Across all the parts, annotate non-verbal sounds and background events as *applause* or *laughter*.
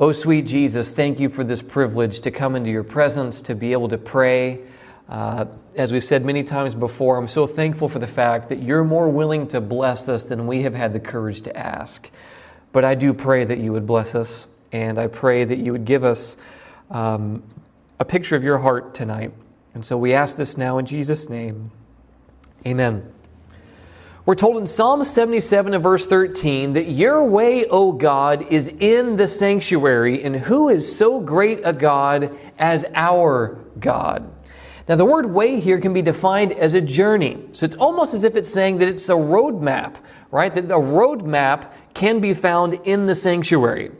Oh, sweet Jesus, thank you for this privilege to come into your presence, to be able to pray. Uh, as we've said many times before, I'm so thankful for the fact that you're more willing to bless us than we have had the courage to ask. But I do pray that you would bless us, and I pray that you would give us um, a picture of your heart tonight. And so we ask this now in Jesus' name. Amen. We're told in Psalm 77 and verse 13 that your way, O God, is in the sanctuary, and who is so great a God as our God? Now, the word way here can be defined as a journey. So it's almost as if it's saying that it's a roadmap, right? That the roadmap can be found in the sanctuary.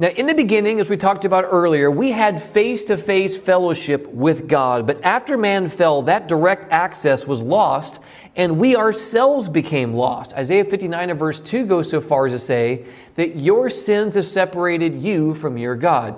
Now, in the beginning, as we talked about earlier, we had face to face fellowship with God. But after man fell, that direct access was lost, and we ourselves became lost. Isaiah 59 and verse 2 goes so far as to say that your sins have separated you from your God.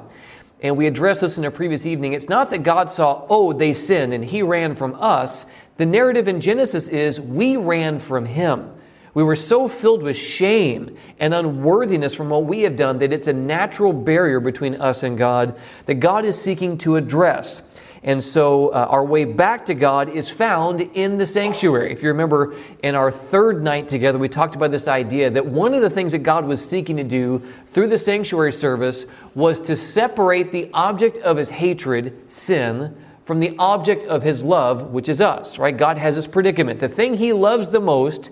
And we addressed this in a previous evening. It's not that God saw, oh, they sinned and he ran from us. The narrative in Genesis is we ran from him. We were so filled with shame and unworthiness from what we have done that it's a natural barrier between us and God that God is seeking to address. And so uh, our way back to God is found in the sanctuary. If you remember in our third night together, we talked about this idea that one of the things that God was seeking to do through the sanctuary service was to separate the object of his hatred, sin, from the object of his love, which is us, right? God has this predicament. The thing he loves the most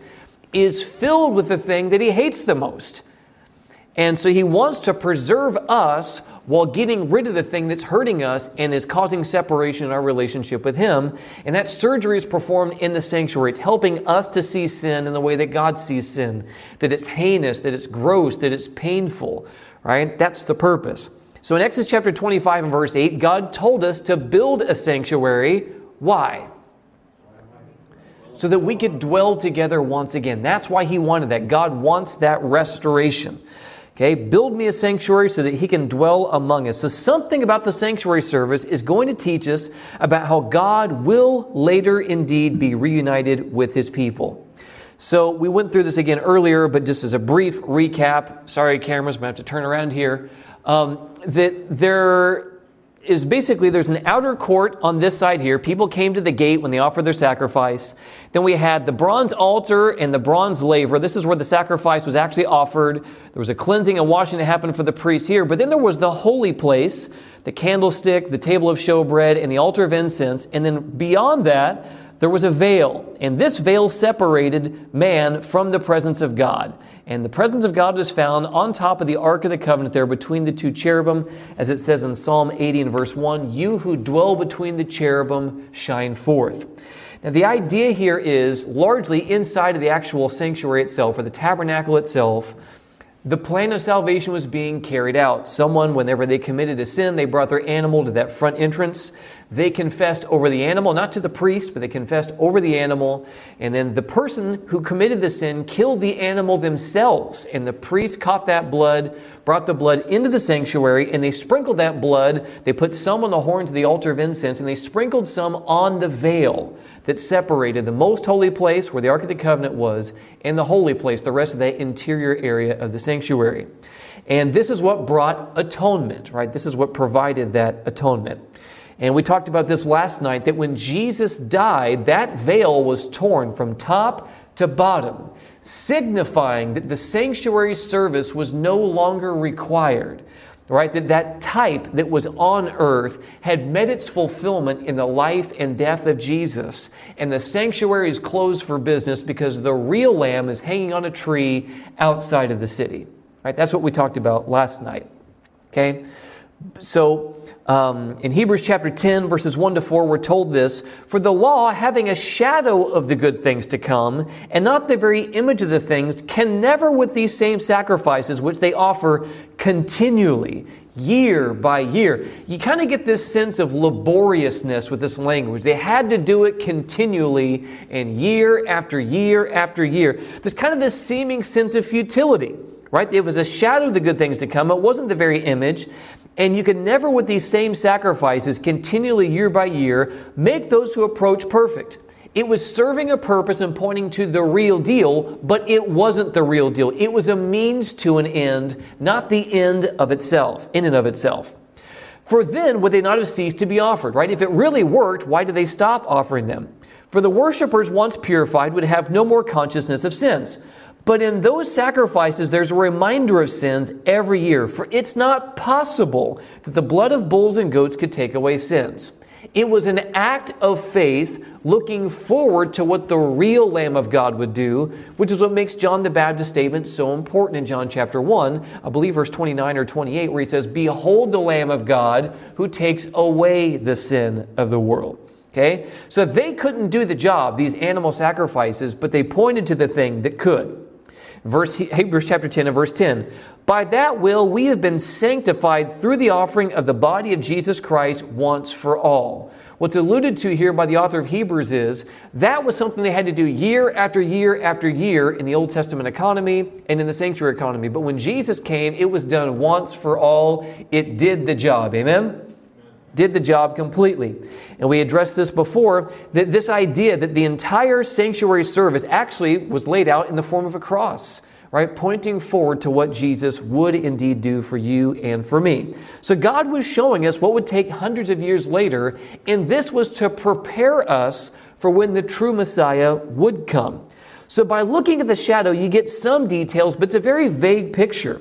is filled with the thing that he hates the most. And so he wants to preserve us while getting rid of the thing that's hurting us and is causing separation in our relationship with him. And that surgery is performed in the sanctuary. It's helping us to see sin in the way that God sees sin, that it's heinous, that it's gross, that it's painful, right? That's the purpose. So in Exodus chapter 25 and verse 8, God told us to build a sanctuary. Why? so that we could dwell together once again. That's why he wanted that. God wants that restoration. Okay, build me a sanctuary so that he can dwell among us. So, something about the sanctuary service is going to teach us about how God will later indeed be reunited with his people. So, we went through this again earlier, but just as a brief recap, sorry, cameras, I'm going to have to turn around here. Um, that there is basically there's an outer court on this side here. People came to the gate when they offered their sacrifice. Then we had the bronze altar and the bronze laver. This is where the sacrifice was actually offered. There was a cleansing and washing that happened for the priests here. But then there was the holy place, the candlestick, the table of showbread, and the altar of incense. And then beyond that, there was a veil, and this veil separated man from the presence of God. And the presence of God was found on top of the Ark of the Covenant there between the two cherubim, as it says in Psalm 80 and verse 1 You who dwell between the cherubim shine forth. Now, the idea here is largely inside of the actual sanctuary itself, or the tabernacle itself the plan of salvation was being carried out. Someone, whenever they committed a sin, they brought their animal to that front entrance. They confessed over the animal, not to the priest, but they confessed over the animal. And then the person who committed the sin killed the animal themselves. And the priest caught that blood, brought the blood into the sanctuary, and they sprinkled that blood. They put some on the horns of the altar of incense, and they sprinkled some on the veil that separated the most holy place where the Ark of the Covenant was and the holy place, the rest of that interior area of the sanctuary. And this is what brought atonement, right? This is what provided that atonement. And we talked about this last night that when Jesus died, that veil was torn from top to bottom, signifying that the sanctuary service was no longer required right? That that type that was on earth had met its fulfillment in the life and death of Jesus. And the sanctuary is closed for business because the real lamb is hanging on a tree outside of the city, right? That's what we talked about last night, okay? So um, in Hebrews chapter 10, verses 1 to 4, we're told this For the law, having a shadow of the good things to come, and not the very image of the things, can never, with these same sacrifices which they offer continually, year by year. You kind of get this sense of laboriousness with this language. They had to do it continually and year after year after year. There's kind of this seeming sense of futility right? It was a shadow of the good things to come. It wasn't the very image. And you can never, with these same sacrifices, continually year by year, make those who approach perfect. It was serving a purpose and pointing to the real deal, but it wasn't the real deal. It was a means to an end, not the end of itself, in and of itself. For then would they not have ceased to be offered, right? If it really worked, why did they stop offering them? For the worshippers, once purified, would have no more consciousness of sins. But in those sacrifices, there's a reminder of sins every year, for it's not possible that the blood of bulls and goats could take away sins. It was an act of faith looking forward to what the real Lamb of God would do, which is what makes John the Baptist statement so important in John chapter 1, I believe verse 29 or 28, where he says, Behold the Lamb of God who takes away the sin of the world. Okay? So they couldn't do the job, these animal sacrifices, but they pointed to the thing that could. Verse Hebrews chapter 10 and verse 10. By that will we have been sanctified through the offering of the body of Jesus Christ once for all. What's alluded to here by the author of Hebrews is that was something they had to do year after year after year in the Old Testament economy and in the sanctuary economy. But when Jesus came, it was done once for all. It did the job. Amen? Did the job completely. And we addressed this before that this idea that the entire sanctuary service actually was laid out in the form of a cross, right? Pointing forward to what Jesus would indeed do for you and for me. So God was showing us what would take hundreds of years later, and this was to prepare us for when the true Messiah would come. So by looking at the shadow, you get some details, but it's a very vague picture.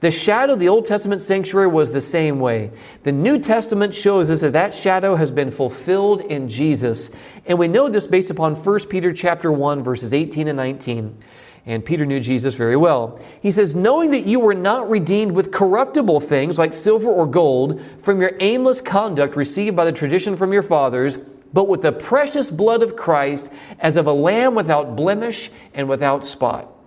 The shadow of the Old Testament sanctuary was the same way. The New Testament shows us that that shadow has been fulfilled in Jesus. And we know this based upon 1 Peter chapter 1 verses 18 and 19. And Peter knew Jesus very well. He says, Knowing that you were not redeemed with corruptible things like silver or gold from your aimless conduct received by the tradition from your fathers, but with the precious blood of Christ as of a lamb without blemish and without spot.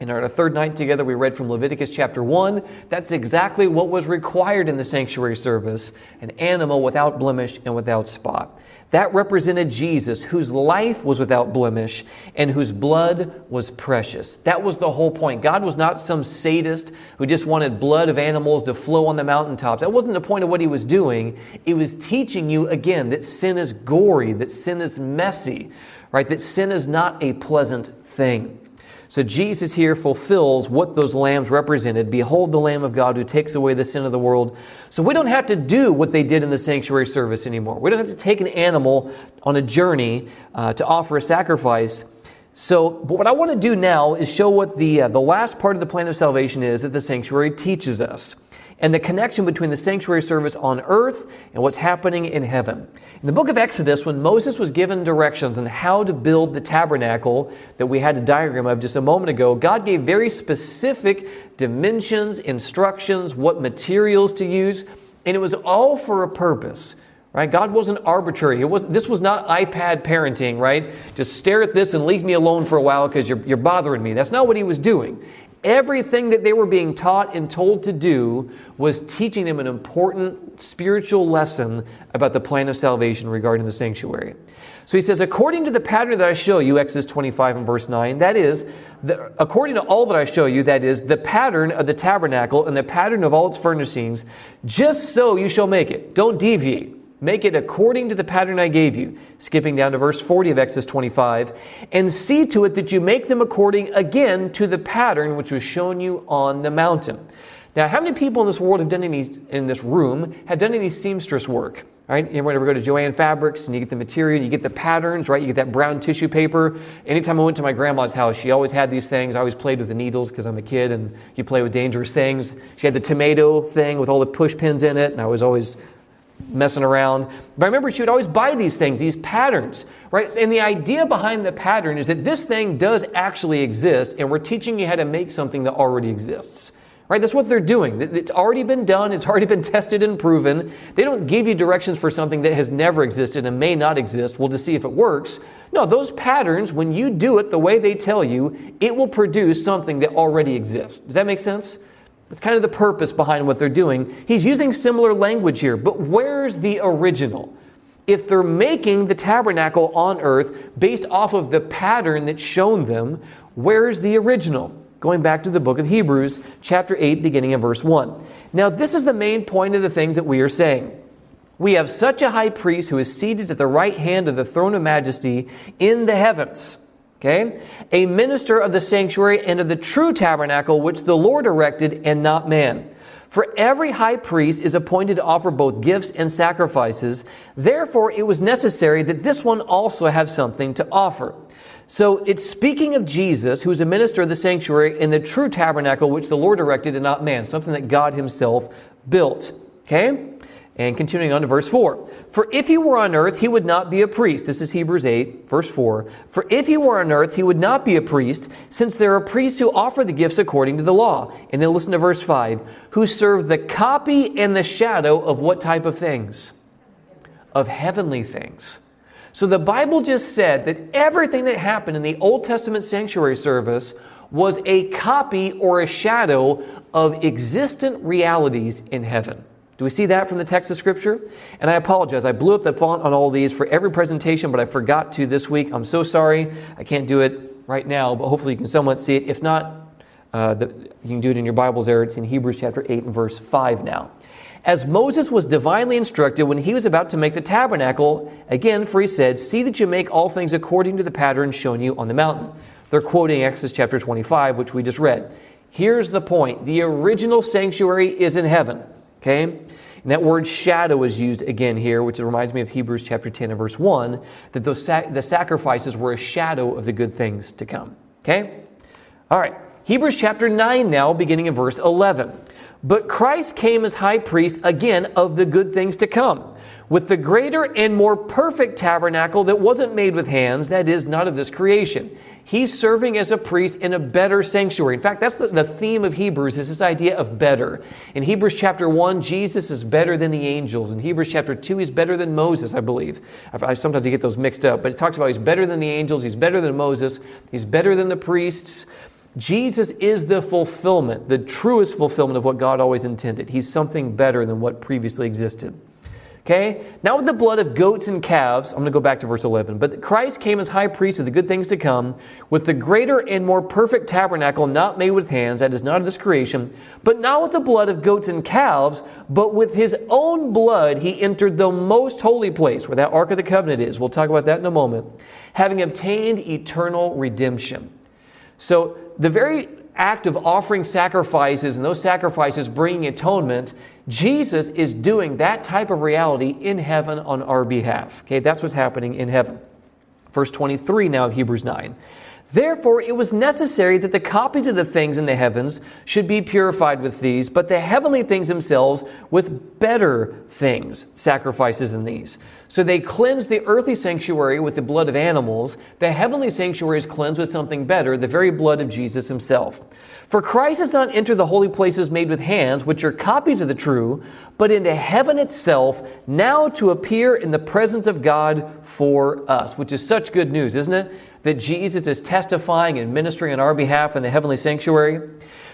In our third night together, we read from Leviticus chapter 1. That's exactly what was required in the sanctuary service an animal without blemish and without spot. That represented Jesus, whose life was without blemish and whose blood was precious. That was the whole point. God was not some sadist who just wanted blood of animals to flow on the mountaintops. That wasn't the point of what he was doing. It was teaching you again that sin is gory, that sin is messy, right? That sin is not a pleasant thing. So Jesus here fulfills what those lambs represented. Behold the Lamb of God who takes away the sin of the world. So we don't have to do what they did in the sanctuary service anymore. We don't have to take an animal on a journey uh, to offer a sacrifice. So, but what I want to do now is show what the, uh, the last part of the plan of salvation is that the sanctuary teaches us and the connection between the sanctuary service on earth and what's happening in heaven. In the book of Exodus, when Moses was given directions on how to build the tabernacle that we had a diagram of just a moment ago, God gave very specific dimensions, instructions, what materials to use, and it was all for a purpose. Right? God wasn't arbitrary. It was, this was not iPad parenting, right? Just stare at this and leave me alone for a while because you're, you're bothering me. That's not what he was doing. Everything that they were being taught and told to do was teaching them an important spiritual lesson about the plan of salvation regarding the sanctuary. So he says, according to the pattern that I show you, Exodus 25 and verse 9, that is, the, according to all that I show you, that is, the pattern of the tabernacle and the pattern of all its furnishings, just so you shall make it. Don't deviate. Make it according to the pattern I gave you. Skipping down to verse 40 of Exodus 25. And see to it that you make them according again to the pattern which was shown you on the mountain. Now, how many people in this world have done any, in this room, have done any seamstress work? Right? You ever go to Jo-Ann Fabrics and you get the material, you get the patterns, right? You get that brown tissue paper. Anytime I went to my grandma's house, she always had these things. I always played with the needles because I'm a kid and you play with dangerous things. She had the tomato thing with all the push pins in it, and I was always messing around. But I remember she would always buy these things, these patterns, right? And the idea behind the pattern is that this thing does actually exist, and we're teaching you how to make something that already exists. Right? That's what they're doing. It's already been done, it's already been *laughs* tested and proven. They don't give you directions for something that has never existed and may not exist. We'll just see if it works. No, those patterns, when you do it the way they tell you, it will produce something that already exists. Does that make sense? It's kind of the purpose behind what they're doing. He's using similar language here, but where's the original? If they're making the tabernacle on earth based off of the pattern that's shown them, where's the original? Going back to the book of Hebrews, chapter 8, beginning in verse 1. Now, this is the main point of the things that we are saying. We have such a high priest who is seated at the right hand of the throne of majesty in the heavens. Okay? A minister of the sanctuary and of the true tabernacle which the Lord erected and not man. For every high priest is appointed to offer both gifts and sacrifices. Therefore, it was necessary that this one also have something to offer. So it's speaking of Jesus, who's a minister of the sanctuary in the true tabernacle which the Lord erected and not man, something that God himself built. Okay? And continuing on to verse 4. For if he were on earth, he would not be a priest. This is Hebrews 8, verse 4. For if he were on earth, he would not be a priest, since there are priests who offer the gifts according to the law. And then listen to verse 5 who serve the copy and the shadow of what type of things? Of heavenly things. So the Bible just said that everything that happened in the Old Testament sanctuary service was a copy or a shadow of existent realities in heaven. Do we see that from the text of Scripture? And I apologize. I blew up the font on all these for every presentation, but I forgot to this week. I'm so sorry. I can't do it right now, but hopefully you can somewhat see it. If not, uh, the, you can do it in your Bibles there. It's in Hebrews chapter 8 and verse 5 now. As Moses was divinely instructed when he was about to make the tabernacle, again, for he said, See that you make all things according to the pattern shown you on the mountain. They're quoting Exodus chapter 25, which we just read. Here's the point the original sanctuary is in heaven. Okay? And that word shadow is used again here, which reminds me of Hebrews chapter 10 and verse 1, that those the sacrifices were a shadow of the good things to come. Okay? All right. Hebrews chapter 9 now, beginning in verse 11. But Christ came as high priest again of the good things to come, with the greater and more perfect tabernacle that wasn't made with hands, that is, not of this creation. He's serving as a priest in a better sanctuary. In fact, that's the, the theme of Hebrews is this idea of better. In Hebrews chapter 1, Jesus is better than the angels. In Hebrews chapter 2, he's better than Moses, I believe. I, I sometimes I get those mixed up, but it talks about he's better than the angels, he's better than Moses, he's better than the priests. Jesus is the fulfillment, the truest fulfillment of what God always intended. He's something better than what previously existed. Okay? Now, with the blood of goats and calves, I'm going to go back to verse 11. But Christ came as high priest of the good things to come, with the greater and more perfect tabernacle not made with hands, that is not of this creation, but not with the blood of goats and calves, but with his own blood he entered the most holy place, where that Ark of the Covenant is. We'll talk about that in a moment. Having obtained eternal redemption. So, the very act of offering sacrifices and those sacrifices bringing atonement, Jesus is doing that type of reality in heaven on our behalf. Okay, that's what's happening in heaven. Verse 23 now of Hebrews 9. Therefore, it was necessary that the copies of the things in the heavens should be purified with these, but the heavenly things themselves with better things, sacrifices than these. So they cleansed the earthly sanctuary with the blood of animals. The heavenly sanctuary is cleansed with something better, the very blood of Jesus himself. For Christ has not entered the holy places made with hands, which are copies of the true, but into heaven itself, now to appear in the presence of God for us, which is such good news, isn't it? That Jesus is testifying and ministering on our behalf in the heavenly sanctuary.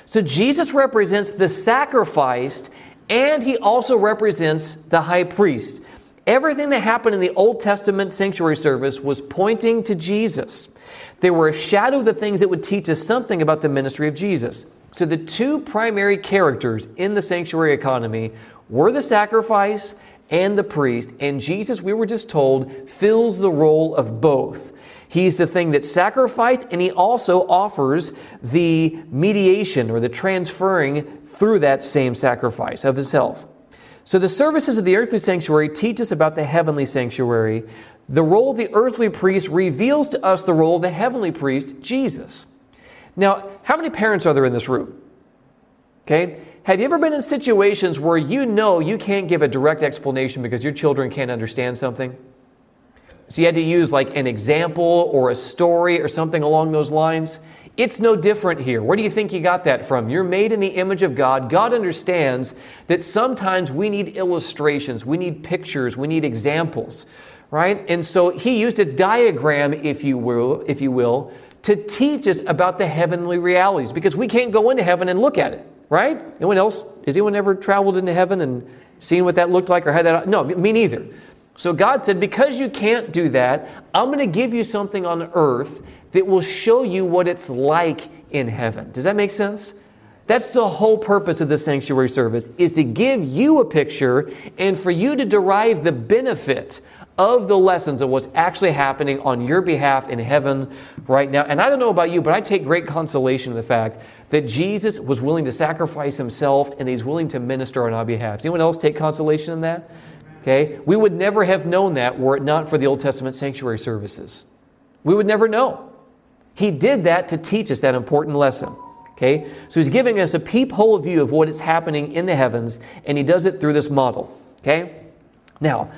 So Jesus represents the sacrificed and he also represents the high priest. Everything that happened in the Old Testament sanctuary service was pointing to Jesus. They were a shadow of the things that would teach us something about the ministry of Jesus. So the two primary characters in the sanctuary economy were the sacrifice and the priest. And Jesus, we were just told, fills the role of both. He's the thing that sacrificed, and he also offers the mediation or the transferring through that same sacrifice of himself. So, the services of the earthly sanctuary teach us about the heavenly sanctuary. The role of the earthly priest reveals to us the role of the heavenly priest, Jesus. Now, how many parents are there in this room? Okay? Have you ever been in situations where you know you can't give a direct explanation because your children can't understand something? So you had to use like an example or a story or something along those lines. It's no different here. Where do you think you got that from? You're made in the image of God. God understands that sometimes we need illustrations, we need pictures, we need examples, right? And so he used a diagram, if you will, if you will, to teach us about the heavenly realities because we can't go into heaven and look at it, right? Anyone else? Has anyone ever traveled into heaven and seen what that looked like or had that? No, me neither. So God said, Because you can't do that, I'm going to give you something on earth that will show you what it's like in heaven. Does that make sense? That's the whole purpose of the sanctuary service is to give you a picture and for you to derive the benefit of the lessons of what's actually happening on your behalf in heaven right now. And I don't know about you, but I take great consolation in the fact that Jesus was willing to sacrifice himself and he's willing to minister on our behalf. Does anyone else take consolation in that? Okay? We would never have known that were it not for the Old Testament sanctuary services. We would never know. He did that to teach us that important lesson. Okay? So he's giving us a peephole view of what is happening in the heavens, and he does it through this model. Okay? Now,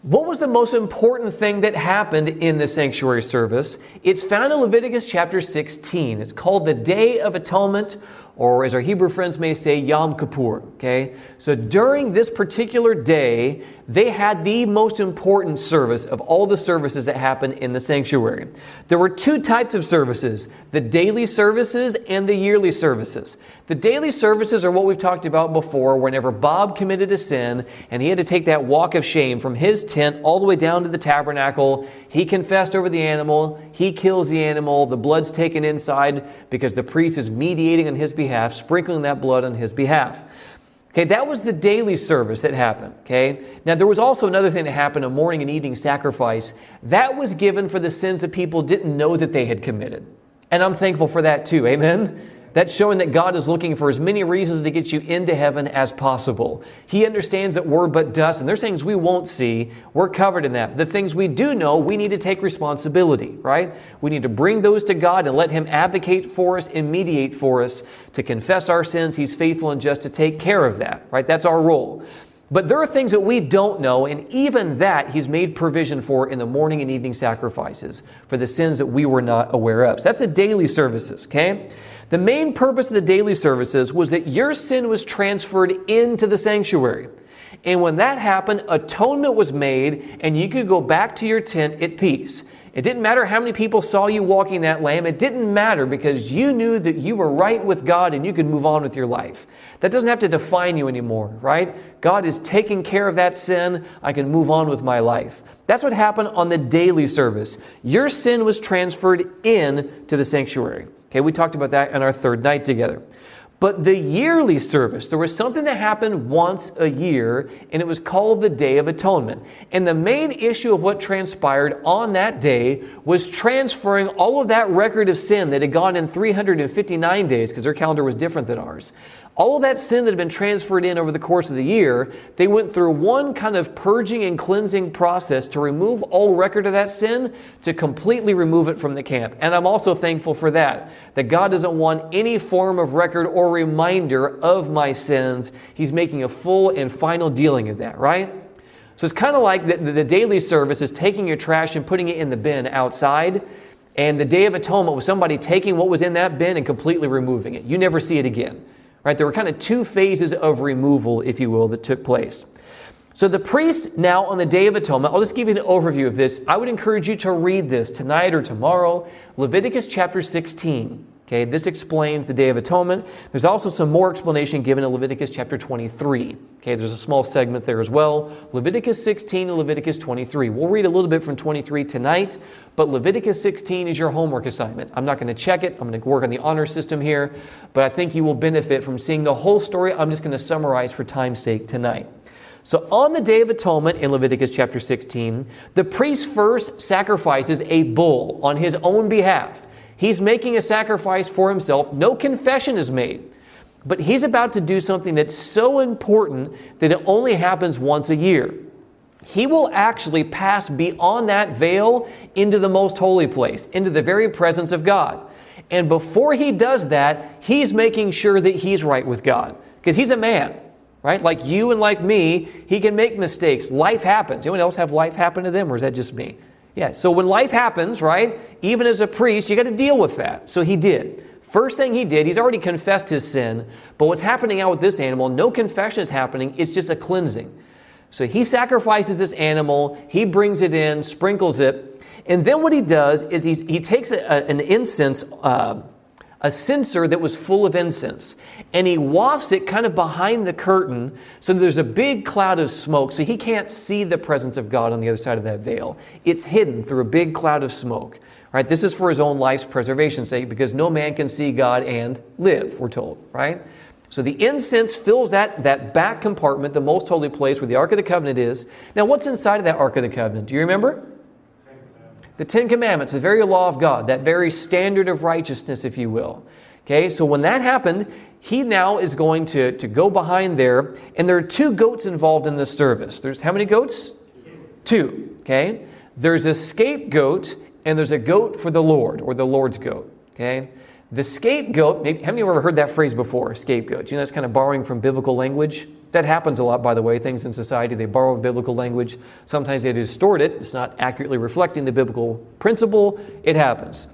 what was the most important thing that happened in the sanctuary service? It's found in Leviticus chapter 16. It's called the Day of Atonement or as our Hebrew friends may say, Yom Kippur. Okay? So during this particular day, they had the most important service of all the services that happened in the sanctuary. There were two types of services the daily services and the yearly services. The daily services are what we've talked about before, whenever Bob committed a sin and he had to take that walk of shame from his tent all the way down to the tabernacle. He confessed over the animal, he kills the animal, the blood's taken inside because the priest is mediating on his behalf, sprinkling that blood on his behalf. Okay, that was the daily service that happened. Okay, now there was also another thing that happened a morning and evening sacrifice. That was given for the sins that people didn't know that they had committed. And I'm thankful for that too. Amen. That's showing that God is looking for as many reasons to get you into heaven as possible. He understands that we're but dust, and there's things we won't see. We're covered in that. The things we do know, we need to take responsibility, right? We need to bring those to God and let Him advocate for us and mediate for us to confess our sins. He's faithful and just to take care of that, right? That's our role. But there are things that we don't know, and even that He's made provision for in the morning and evening sacrifices for the sins that we were not aware of. So that's the daily services, okay? The main purpose of the daily services was that your sin was transferred into the sanctuary. And when that happened, atonement was made, and you could go back to your tent at peace. It didn't matter how many people saw you walking that lamb. It didn't matter because you knew that you were right with God and you could move on with your life. That doesn't have to define you anymore, right? God is taking care of that sin. I can move on with my life. That's what happened on the daily service. Your sin was transferred in to the sanctuary. Okay, we talked about that on our third night together. But the yearly service, there was something that happened once a year, and it was called the Day of Atonement. And the main issue of what transpired on that day was transferring all of that record of sin that had gone in 359 days, because their calendar was different than ours. All of that sin that had been transferred in over the course of the year, they went through one kind of purging and cleansing process to remove all record of that sin, to completely remove it from the camp. And I'm also thankful for that, that God doesn't want any form of record or reminder of my sins. He's making a full and final dealing of that, right? So it's kind of like the, the daily service is taking your trash and putting it in the bin outside. And the Day of Atonement was somebody taking what was in that bin and completely removing it. You never see it again. Right? There were kind of two phases of removal, if you will, that took place. So the priest now on the Day of Atonement, I'll just give you an overview of this. I would encourage you to read this tonight or tomorrow, Leviticus chapter 16. Okay, this explains the Day of Atonement. There's also some more explanation given in Leviticus chapter 23. Okay, there's a small segment there as well. Leviticus 16 and Leviticus 23. We'll read a little bit from 23 tonight, but Leviticus 16 is your homework assignment. I'm not going to check it. I'm going to work on the honor system here, but I think you will benefit from seeing the whole story. I'm just going to summarize for time's sake tonight. So, on the Day of Atonement in Leviticus chapter 16, the priest first sacrifices a bull on his own behalf. He's making a sacrifice for himself. No confession is made. But he's about to do something that's so important that it only happens once a year. He will actually pass beyond that veil into the most holy place, into the very presence of God. And before he does that, he's making sure that he's right with God. Because he's a man, right? Like you and like me, he can make mistakes. Life happens. Anyone else have life happen to them, or is that just me? Yeah, so when life happens, right, even as a priest, you got to deal with that. So he did. First thing he did, he's already confessed his sin, but what's happening out with this animal, no confession is happening, it's just a cleansing. So he sacrifices this animal, he brings it in, sprinkles it, and then what he does is he takes a, an incense, uh, a censer that was full of incense. And he wafts it kind of behind the curtain so there's a big cloud of smoke, so he can't see the presence of God on the other side of that veil. It's hidden through a big cloud of smoke. Right? This is for his own life's preservation's sake because no man can see God and live, we're told, right? So the incense fills that, that back compartment, the most holy place where the Ark of the Covenant is. Now, what's inside of that Ark of the Covenant? Do you remember? The Ten Commandments, the very law of God, that very standard of righteousness, if you will. Okay, so when that happened, he now is going to, to go behind there, and there are two goats involved in this service. There's how many goats? Two. Okay, there's a scapegoat, and there's a goat for the Lord, or the Lord's goat. Okay, the scapegoat, maybe, how many have you ever heard that phrase before? Scapegoat. You know, that's kind of borrowing from biblical language. That happens a lot, by the way. Things in society, they borrow biblical language. Sometimes they distort it. It's not accurately reflecting the biblical principle. It happens.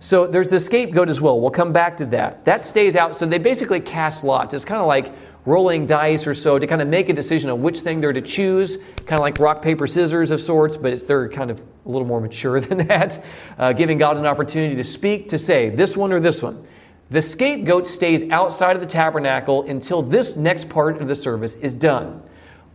So there's the scapegoat as well. We'll come back to that. That stays out. So they basically cast lots. It's kind of like rolling dice or so to kind of make a decision on which thing they're to choose, kind of like rock, paper, scissors of sorts, but it's, they're kind of a little more mature *laughs* than that, uh, giving God an opportunity to speak, to say this one or this one. The scapegoat stays outside of the tabernacle until this next part of the service is done.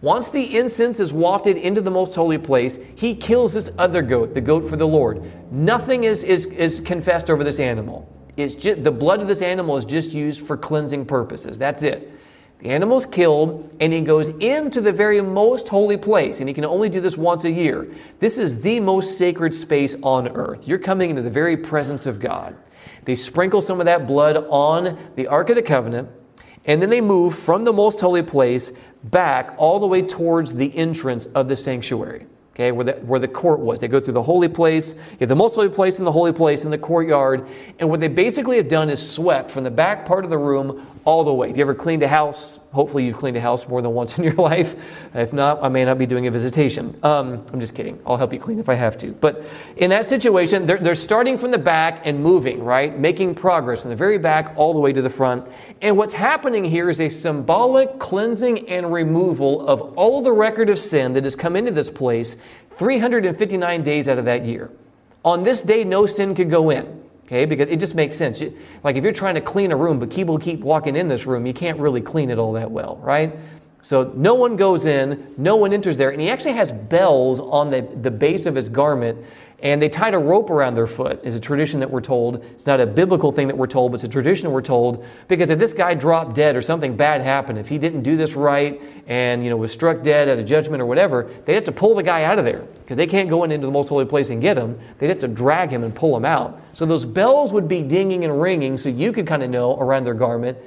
Once the incense is wafted into the most holy place, he kills this other goat, the goat for the Lord. Nothing is, is, is confessed over this animal. It's just, the blood of this animal is just used for cleansing purposes. That's it. The animal's killed, and he goes into the very most holy place, and he can only do this once a year. This is the most sacred space on earth. You're coming into the very presence of God. They sprinkle some of that blood on the Ark of the Covenant, and then they move from the most holy place back all the way towards the entrance of the sanctuary okay, where the, where the court was. They go through the holy place, you have the most holy place and the holy place in the courtyard. And what they basically have done is swept from the back part of the room all the way. If you ever cleaned a house, hopefully you've cleaned a house more than *laughs* once in your life. If not, I may not be doing a visitation. Um, I'm just kidding. I'll help you clean if I have to. But in that situation, they're, they're starting from the back and moving, right? Making progress from the very back all the way to the front. And what's happening here is a symbolic cleansing and removal of all the record of sin that has come into this place 359 days out of that year. On this day, no sin could go in. Okay, because it just makes sense. Like if you're trying to clean a room, but people keep walking in this room, you can't really clean it all that well, right? So no one goes in, no one enters there, and he actually has bells on the, the base of his garment and they tied a rope around their foot. Is a tradition that we're told. It's not a biblical thing that we're told but it's a tradition we're told. Because if this guy dropped dead or something bad happened if he didn't do this right and you know was struck dead at a judgment or whatever they'd have to pull the guy out of there. Because they can't go in into the most holy place and get him. They'd have to drag him and pull him out. So those bells would be dinging and ringing so you could kind of know around their garment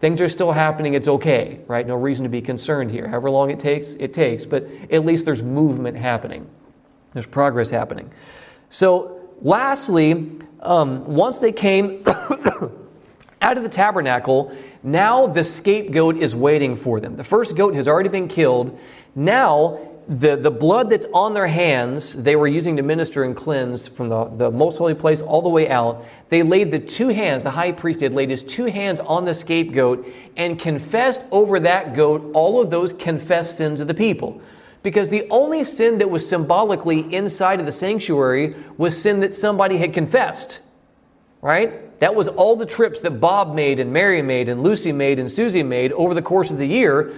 things are still happening it's okay right? No reason to be concerned here. However long it takes it takes but at least there's movement happening there's progress happening so, lastly, um, once they came *coughs* out of the tabernacle, now the scapegoat is waiting for them. The first goat has already been killed. Now, the, the blood that's on their hands, they were using to minister and cleanse from the, the most holy place all the way out. They laid the two hands, the high priest had laid his two hands on the scapegoat and confessed over that goat all of those confessed sins of the people. Because the only sin that was symbolically inside of the sanctuary was sin that somebody had confessed. Right? That was all the trips that Bob made and Mary made and Lucy made and Susie made over the course of the year.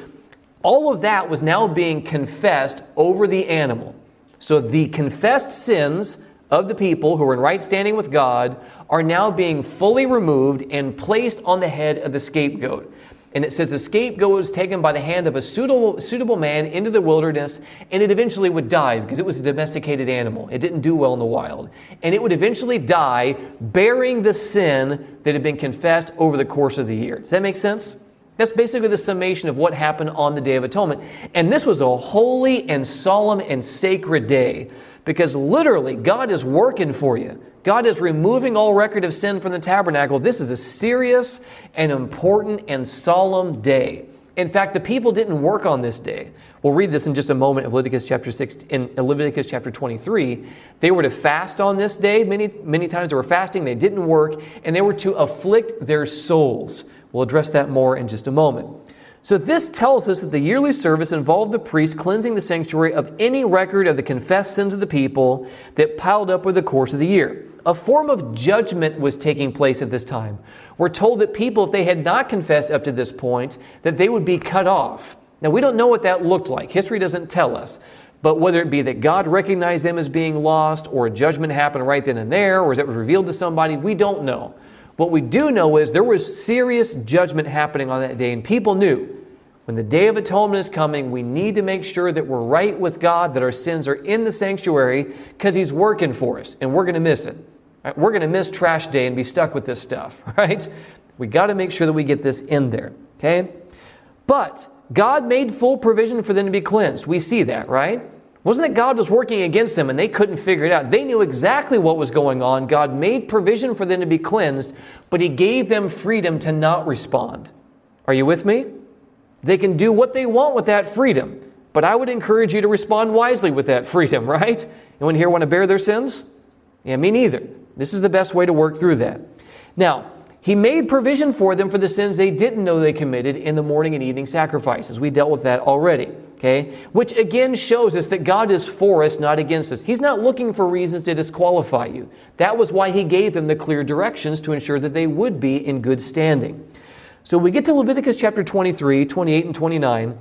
All of that was now being confessed over the animal. So the confessed sins of the people who are in right standing with God are now being fully removed and placed on the head of the scapegoat. And it says the scapegoat was taken by the hand of a suitable, suitable man into the wilderness, and it eventually would die because it was a domesticated animal. It didn't do well in the wild. And it would eventually die bearing the sin that had been confessed over the course of the year. Does that make sense? That's basically the summation of what happened on the Day of Atonement. And this was a holy and solemn and sacred day because literally God is working for you. God is removing all record of sin from the tabernacle. This is a serious and important and solemn day. In fact, the people didn't work on this day. We'll read this in just a moment of Leviticus chapter 6 in Leviticus chapter 23. They were to fast on this day. Many, many times they were fasting, they didn't work, and they were to afflict their souls. We'll address that more in just a moment. So, this tells us that the yearly service involved the priest cleansing the sanctuary of any record of the confessed sins of the people that piled up over the course of the year. A form of judgment was taking place at this time. We're told that people, if they had not confessed up to this point, that they would be cut off. Now, we don't know what that looked like. History doesn't tell us. But whether it be that God recognized them as being lost, or a judgment happened right then and there, or it was revealed to somebody, we don't know. What we do know is there was serious judgment happening on that day, and people knew when the Day of Atonement is coming, we need to make sure that we're right with God, that our sins are in the sanctuary, because He's working for us, and we're going to miss it. Right? We're going to miss trash day and be stuck with this stuff, *laughs* right? We got to make sure that we get this in there, okay? But God made full provision for them to be cleansed. We see that, right? Wasn't it God was working against them and they couldn't figure it out? They knew exactly what was going on. God made provision for them to be cleansed, but He gave them freedom to not respond. Are you with me? They can do what they want with that freedom, but I would encourage you to respond wisely with that freedom, *laughs* right? Anyone here want to bear their sins? Yeah, me neither. This is the best way to work through that. Now, he made provision for them for the sins they didn't know they committed in the morning and evening sacrifices. We dealt with that already, okay? Which again shows us that God is for us, not against us. He's not looking for reasons to disqualify you. That was why he gave them the clear directions to ensure that they would be in good standing. So we get to Leviticus chapter 23, 28, and 29.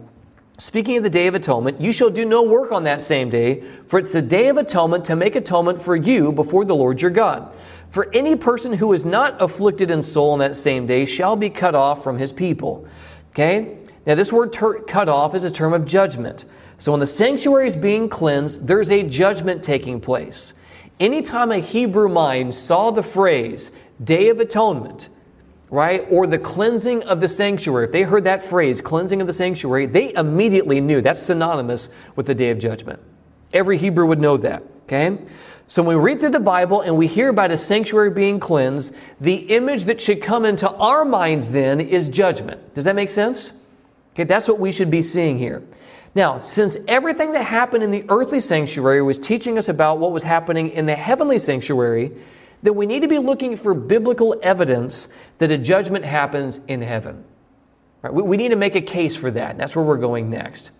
Speaking of the Day of Atonement, you shall do no work on that same day, for it's the Day of Atonement to make atonement for you before the Lord your God. For any person who is not afflicted in soul on that same day shall be cut off from his people. Okay? Now, this word ter- cut off is a term of judgment. So, when the sanctuary is being cleansed, there's a judgment taking place. Anytime a Hebrew mind saw the phrase Day of Atonement, right, or the cleansing of the sanctuary, if they heard that phrase, cleansing of the sanctuary, they immediately knew that's synonymous with the Day of Judgment. Every Hebrew would know that. Okay? So when we read through the Bible and we hear about a sanctuary being cleansed, the image that should come into our minds then is judgment. Does that make sense? Okay, that's what we should be seeing here. Now, since everything that happened in the earthly sanctuary was teaching us about what was happening in the heavenly sanctuary, then we need to be looking for biblical evidence that a judgment happens in heaven. Right? We need to make a case for that. That's where we're going next.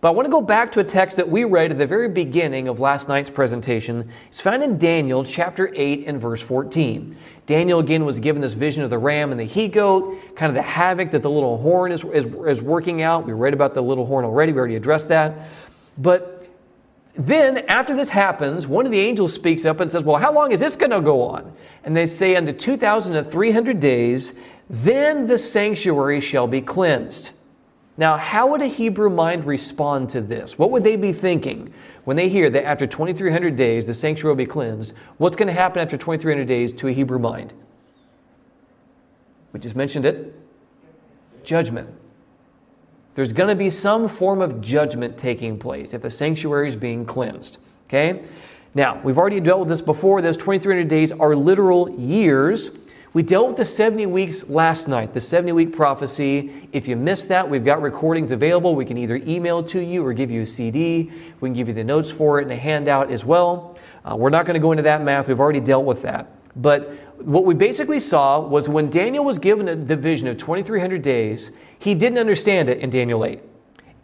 But I want to go back to a text that we read at the very beginning of last night's presentation. It's found in Daniel chapter 8 and verse 14. Daniel again was given this vision of the ram and the he goat, kind of the havoc that the little horn is, is, is working out. We read about the little horn already, we already addressed that. But then, after this happens, one of the angels speaks up and says, Well, how long is this going to go on? And they say, Unto 2,300 days, then the sanctuary shall be cleansed. Now, how would a Hebrew mind respond to this? What would they be thinking when they hear that after 2,300 days the sanctuary will be cleansed? What's going to happen after 2,300 days to a Hebrew mind? We just mentioned it judgment. There's going to be some form of judgment taking place if the sanctuary is being cleansed. Okay? Now, we've already dealt with this before. Those 2,300 days are literal years. We dealt with the 70 weeks last night, the 70 week prophecy. If you missed that, we've got recordings available. We can either email to you or give you a CD. We can give you the notes for it and a handout as well. Uh, we're not going to go into that math, we've already dealt with that. But what we basically saw was when Daniel was given the vision of 2,300 days, he didn't understand it in Daniel 8.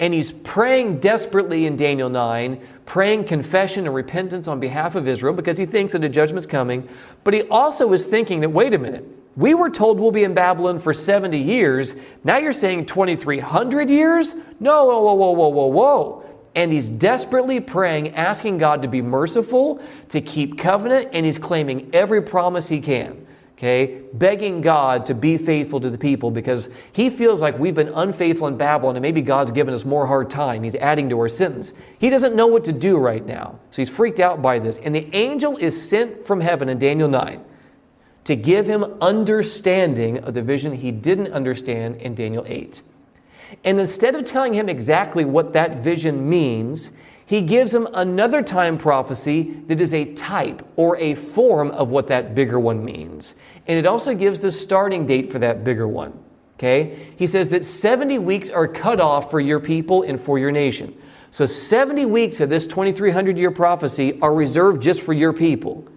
And he's praying desperately in Daniel 9, praying confession and repentance on behalf of Israel because he thinks that a judgment's coming. But he also is thinking that, wait a minute, we were told we'll be in Babylon for 70 years. Now you're saying 2,300 years? No, whoa, whoa, whoa, whoa, whoa, whoa. And he's desperately praying, asking God to be merciful, to keep covenant, and he's claiming every promise he can okay, begging God to be faithful to the people because he feels like we've been unfaithful in Babylon and maybe God's given us more hard time. He's adding to our sins. He doesn't know what to do right now. So he's freaked out by this. And the angel is sent from heaven in Daniel 9 to give him understanding of the vision he didn't understand in Daniel 8. And instead of telling him exactly what that vision means, he gives him another time prophecy that is a type or a form of what that bigger one means. And it also gives the starting date for that bigger one. Okay? He says that 70 weeks are cut off for your people and for your nation. So 70 weeks of this 2300 year prophecy are reserved just for your people.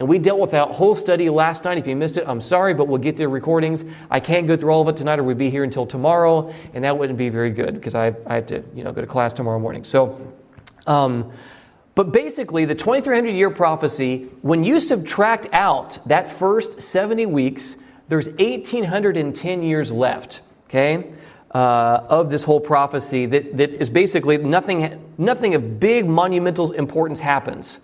And we dealt with that whole study last night. If you missed it, I'm sorry, but we'll get the recordings. I can't go through all of it tonight, or we'd be here until tomorrow, and that wouldn't be very good because I, I have to, you know, go to class tomorrow morning. So um, But basically, the 2300 year prophecy, when you subtract out that first 70 weeks, there's 1810 years left, okay, uh, of this whole prophecy that, that is basically nothing, nothing of big monumental importance happens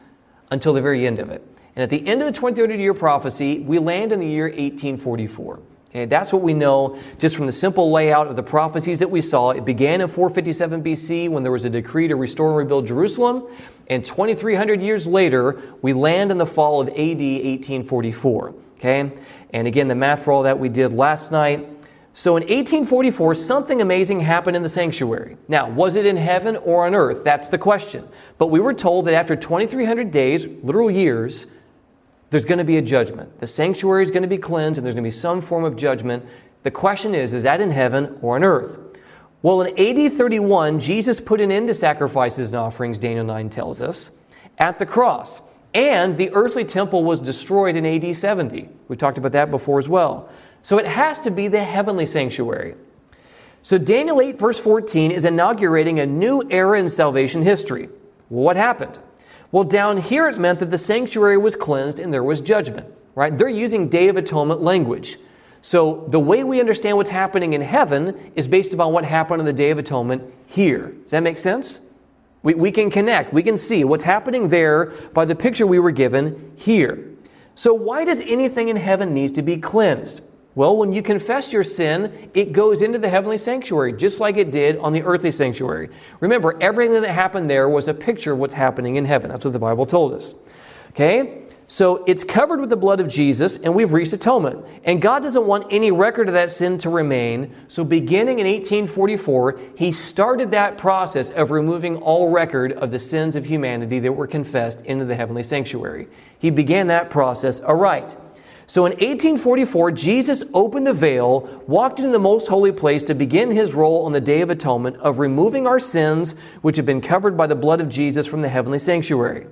until the very end of it. And at the end of the 2300 year prophecy, we land in the year 1844. Okay, that's what we know just from the simple layout of the prophecies that we saw. It began in 457 BC when there was a decree to restore and rebuild Jerusalem. And 2,300 years later, we land in the fall of AD 1844. Okay? And again, the math for all that we did last night. So in 1844, something amazing happened in the sanctuary. Now, was it in heaven or on earth? That's the question. But we were told that after 2,300 days, literal years, there's going to be a judgment. The sanctuary is going to be cleansed and there's going to be some form of judgment. The question is, is that in heaven or on earth? Well, in AD 31, Jesus put an end to sacrifices and offerings, Daniel 9 tells us, at the cross. And the earthly temple was destroyed in AD 70. We talked about that before as well. So it has to be the heavenly sanctuary. So Daniel 8, verse 14, is inaugurating a new era in salvation history. Well, what happened? Well, down here it meant that the sanctuary was cleansed and there was judgment, right? They're using Day of Atonement language. So the way we understand what's happening in heaven is based upon what happened on the Day of Atonement here. Does that make sense? We, we can connect, we can see what's happening there by the picture we were given here. So, why does anything in heaven needs to be cleansed? Well, when you confess your sin, it goes into the heavenly sanctuary, just like it did on the earthly sanctuary. Remember, everything that happened there was a picture of what's happening in heaven. That's what the Bible told us. Okay? So it's covered with the blood of Jesus, and we've reached atonement. And God doesn't want any record of that sin to remain. So beginning in 1844, He started that process of removing all record of the sins of humanity that were confessed into the heavenly sanctuary. He began that process aright. So in 1844, Jesus opened the veil, walked into the most holy place to begin his role on the Day of Atonement of removing our sins, which have been covered by the blood of Jesus from the heavenly sanctuary.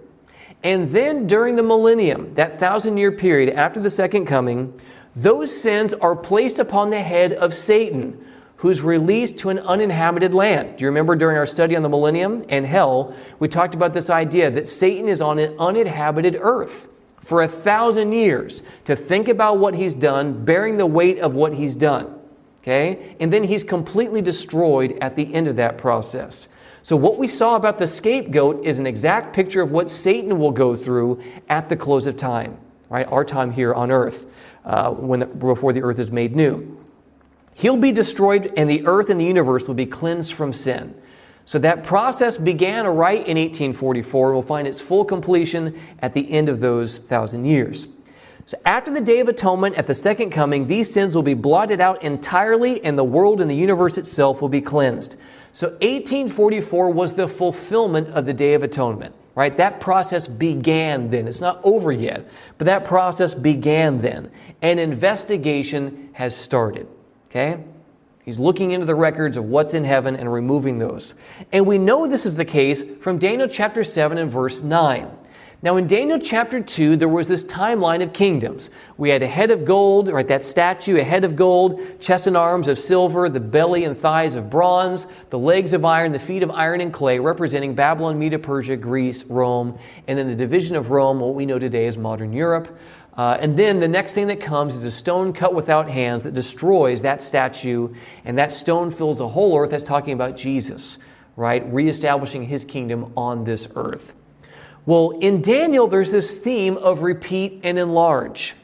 And then during the millennium, that thousand year period after the second coming, those sins are placed upon the head of Satan, who's released to an uninhabited land. Do you remember during our study on the millennium and hell, we talked about this idea that Satan is on an uninhabited earth for a thousand years to think about what he's done, bearing the weight of what he's done. Okay? And then he's completely destroyed at the end of that process. So, what we saw about the scapegoat is an exact picture of what Satan will go through at the close of time, right? Our time here on earth, uh, when, before the earth is made new. He'll be destroyed, and the earth and the universe will be cleansed from sin. So, that process began right in 1844 and will find its full completion at the end of those thousand years. So, after the Day of Atonement at the second coming, these sins will be blotted out entirely, and the world and the universe itself will be cleansed. So 1844 was the fulfillment of the Day of Atonement, right? That process began then. It's not over yet, but that process began then. An investigation has started, okay? He's looking into the records of what's in heaven and removing those. And we know this is the case from Daniel chapter 7 and verse 9. Now, in Daniel chapter 2, there was this timeline of kingdoms. We had a head of gold, right, that statue, a head of gold, chest and arms of silver, the belly and thighs of bronze, the legs of iron, the feet of iron and clay, representing Babylon, Media, Persia, Greece, Rome, and then the division of Rome, what we know today as modern Europe. Uh, and then the next thing that comes is a stone cut without hands that destroys that statue, and that stone fills the whole earth. That's talking about Jesus, right? Reestablishing his kingdom on this earth. Well, in Daniel, there's this theme of repeat and enlarge.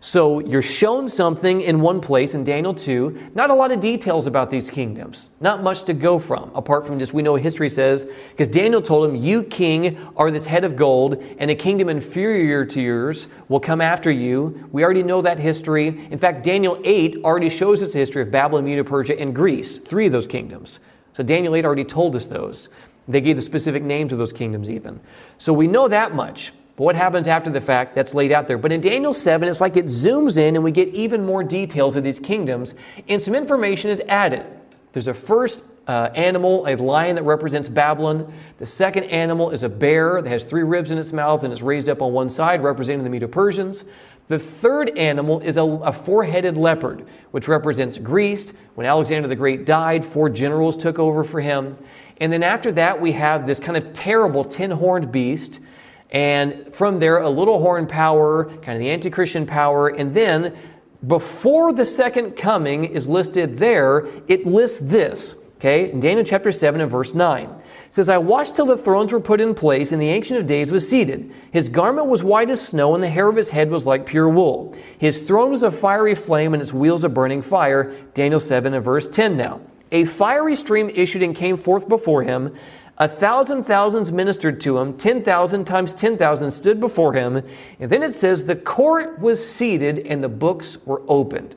So you're shown something in one place in Daniel 2, not a lot of details about these kingdoms, not much to go from, apart from just we know history says, because Daniel told him, You, king, are this head of gold, and a kingdom inferior to yours will come after you. We already know that history. In fact, Daniel 8 already shows us the history of Babylon, Media, Persia, and Greece, three of those kingdoms. So Daniel 8 already told us those. They gave the specific names of those kingdoms, even. So we know that much. But what happens after the fact, that's laid out there. But in Daniel 7, it's like it zooms in and we get even more details of these kingdoms, and some information is added. There's a first uh, animal, a lion that represents Babylon. The second animal is a bear that has three ribs in its mouth and is raised up on one side, representing the Medo Persians. The third animal is a, a four headed leopard, which represents Greece. When Alexander the Great died, four generals took over for him. And then after that, we have this kind of terrible ten horned beast. And from there, a little horn power, kind of the anti Christian power. And then, before the second coming is listed there, it lists this, okay, in Daniel chapter 7 and verse 9 says, I watched till the thrones were put in place, and the Ancient of Days was seated. His garment was white as snow, and the hair of his head was like pure wool. His throne was a fiery flame, and its wheels a burning fire. Daniel 7 and verse 10 now. A fiery stream issued and came forth before him. A thousand thousands ministered to him. Ten thousand times ten thousand stood before him. And then it says, The court was seated, and the books were opened.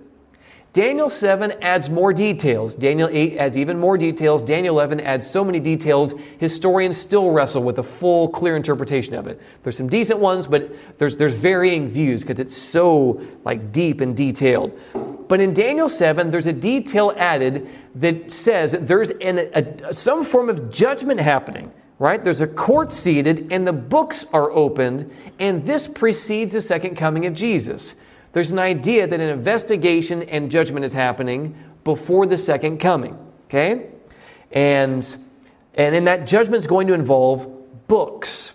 Daniel 7 adds more details. Daniel 8 adds even more details. Daniel 11 adds so many details, historians still wrestle with a full, clear interpretation of it. There's some decent ones, but there's, there's varying views because it's so like deep and detailed. But in Daniel 7, there's a detail added that says that there's an, a, some form of judgment happening, right? There's a court seated and the books are opened, and this precedes the second coming of Jesus. There's an idea that an investigation and judgment is happening before the second coming. Okay? And, and then that judgment is going to involve books.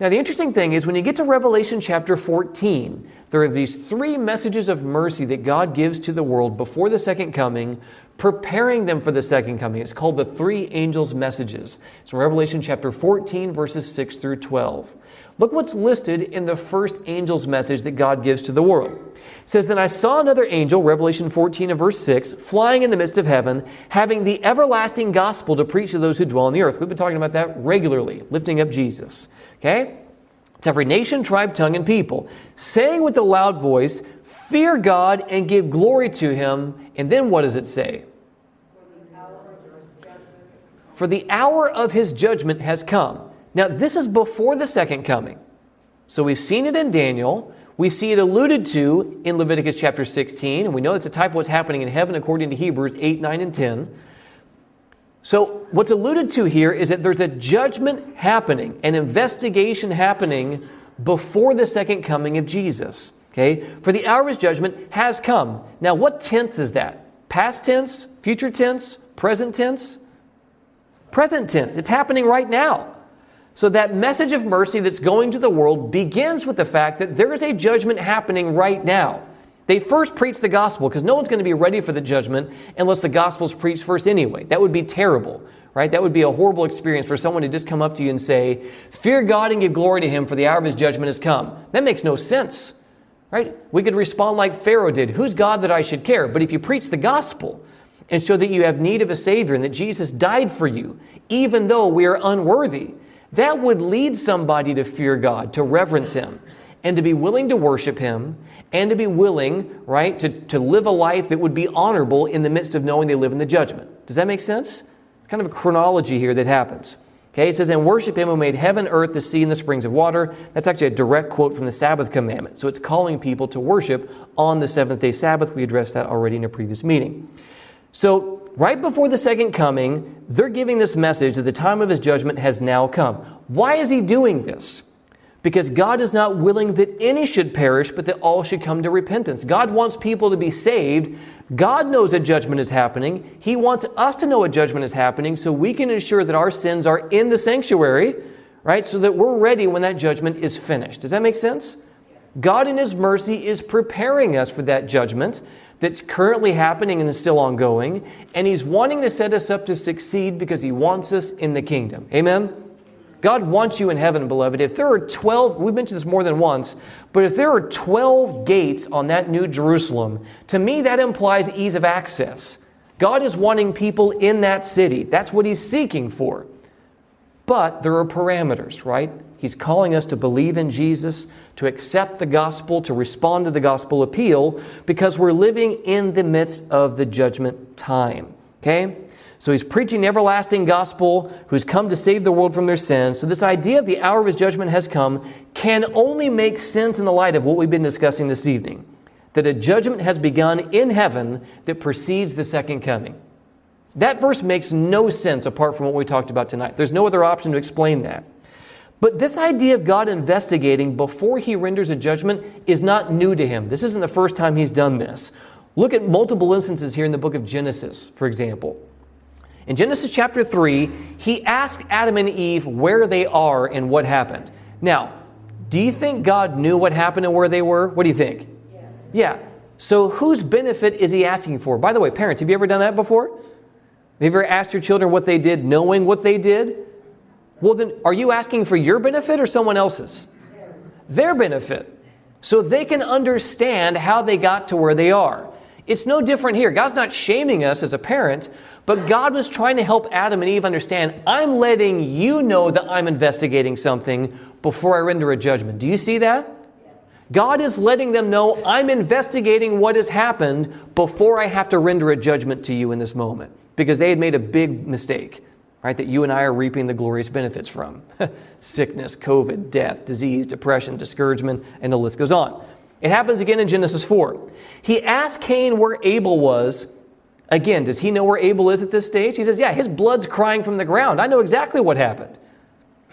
Now, the interesting thing is when you get to Revelation chapter 14, there are these three messages of mercy that God gives to the world before the second coming, preparing them for the second coming. It's called the three angels' messages. It's in Revelation chapter 14, verses 6 through 12. Look what's listed in the first angel's message that God gives to the world. It says, Then I saw another angel, Revelation 14 and verse 6, flying in the midst of heaven, having the everlasting gospel to preach to those who dwell on the earth. We've been talking about that regularly, lifting up Jesus. Okay? To every nation, tribe, tongue, and people, saying with a loud voice, Fear God and give glory to him. And then what does it say? For the hour of his judgment has come. Now, this is before the second coming. So we've seen it in Daniel. We see it alluded to in Leviticus chapter 16, and we know it's a type of what's happening in heaven according to Hebrews 8, 9, and 10. So, what's alluded to here is that there's a judgment happening, an investigation happening before the second coming of Jesus. Okay? For the hour of his judgment has come. Now, what tense is that? Past tense, future tense, present tense? Present tense. It's happening right now. So, that message of mercy that's going to the world begins with the fact that there is a judgment happening right now. They first preach the gospel because no one's going to be ready for the judgment unless the gospel's preached first anyway. That would be terrible, right? That would be a horrible experience for someone to just come up to you and say, Fear God and give glory to him, for the hour of his judgment has come. That makes no sense, right? We could respond like Pharaoh did Who's God that I should care? But if you preach the gospel, and show that you have need of a Savior and that Jesus died for you, even though we are unworthy, that would lead somebody to fear God, to reverence Him, and to be willing to worship Him, and to be willing, right, to, to live a life that would be honorable in the midst of knowing they live in the judgment. Does that make sense? Kind of a chronology here that happens. Okay, it says, and worship him who made heaven, earth, the sea, and the springs of water. That's actually a direct quote from the Sabbath commandment. So it's calling people to worship on the seventh day Sabbath. We addressed that already in a previous meeting. So, right before the second coming, they're giving this message that the time of his judgment has now come. Why is he doing this? Because God is not willing that any should perish, but that all should come to repentance. God wants people to be saved. God knows a judgment is happening. He wants us to know a judgment is happening so we can ensure that our sins are in the sanctuary, right? So that we're ready when that judgment is finished. Does that make sense? God, in His mercy, is preparing us for that judgment that's currently happening and is still ongoing, and He's wanting to set us up to succeed because He wants us in the kingdom. Amen? God wants you in heaven, beloved. If there are 12, we've mentioned this more than once, but if there are 12 gates on that new Jerusalem, to me that implies ease of access. God is wanting people in that city. That's what He's seeking for. But there are parameters, right? He's calling us to believe in Jesus, to accept the gospel, to respond to the gospel appeal, because we're living in the midst of the judgment time. Okay? So he's preaching the everlasting gospel, who's come to save the world from their sins. So this idea of the hour of his judgment has come can only make sense in the light of what we've been discussing this evening that a judgment has begun in heaven that precedes the second coming. That verse makes no sense apart from what we talked about tonight. There's no other option to explain that. But this idea of God investigating before he renders a judgment is not new to him. This isn't the first time he's done this. Look at multiple instances here in the book of Genesis, for example. In Genesis chapter 3, he asked Adam and Eve where they are and what happened. Now, do you think God knew what happened and where they were? What do you think? Yeah. yeah. So, whose benefit is he asking for? By the way, parents, have you ever done that before? Have you ever asked your children what they did knowing what they did? Well, then, are you asking for your benefit or someone else's? Their benefit. So they can understand how they got to where they are. It's no different here. God's not shaming us as a parent, but God was trying to help Adam and Eve understand I'm letting you know that I'm investigating something before I render a judgment. Do you see that? God is letting them know I'm investigating what has happened before I have to render a judgment to you in this moment because they had made a big mistake, right? That you and I are reaping the glorious benefits from *laughs* sickness, COVID, death, disease, depression, discouragement, and the list goes on. It happens again in Genesis 4. He asked Cain where Abel was. Again, does he know where Abel is at this stage? He says, Yeah, his blood's crying from the ground. I know exactly what happened.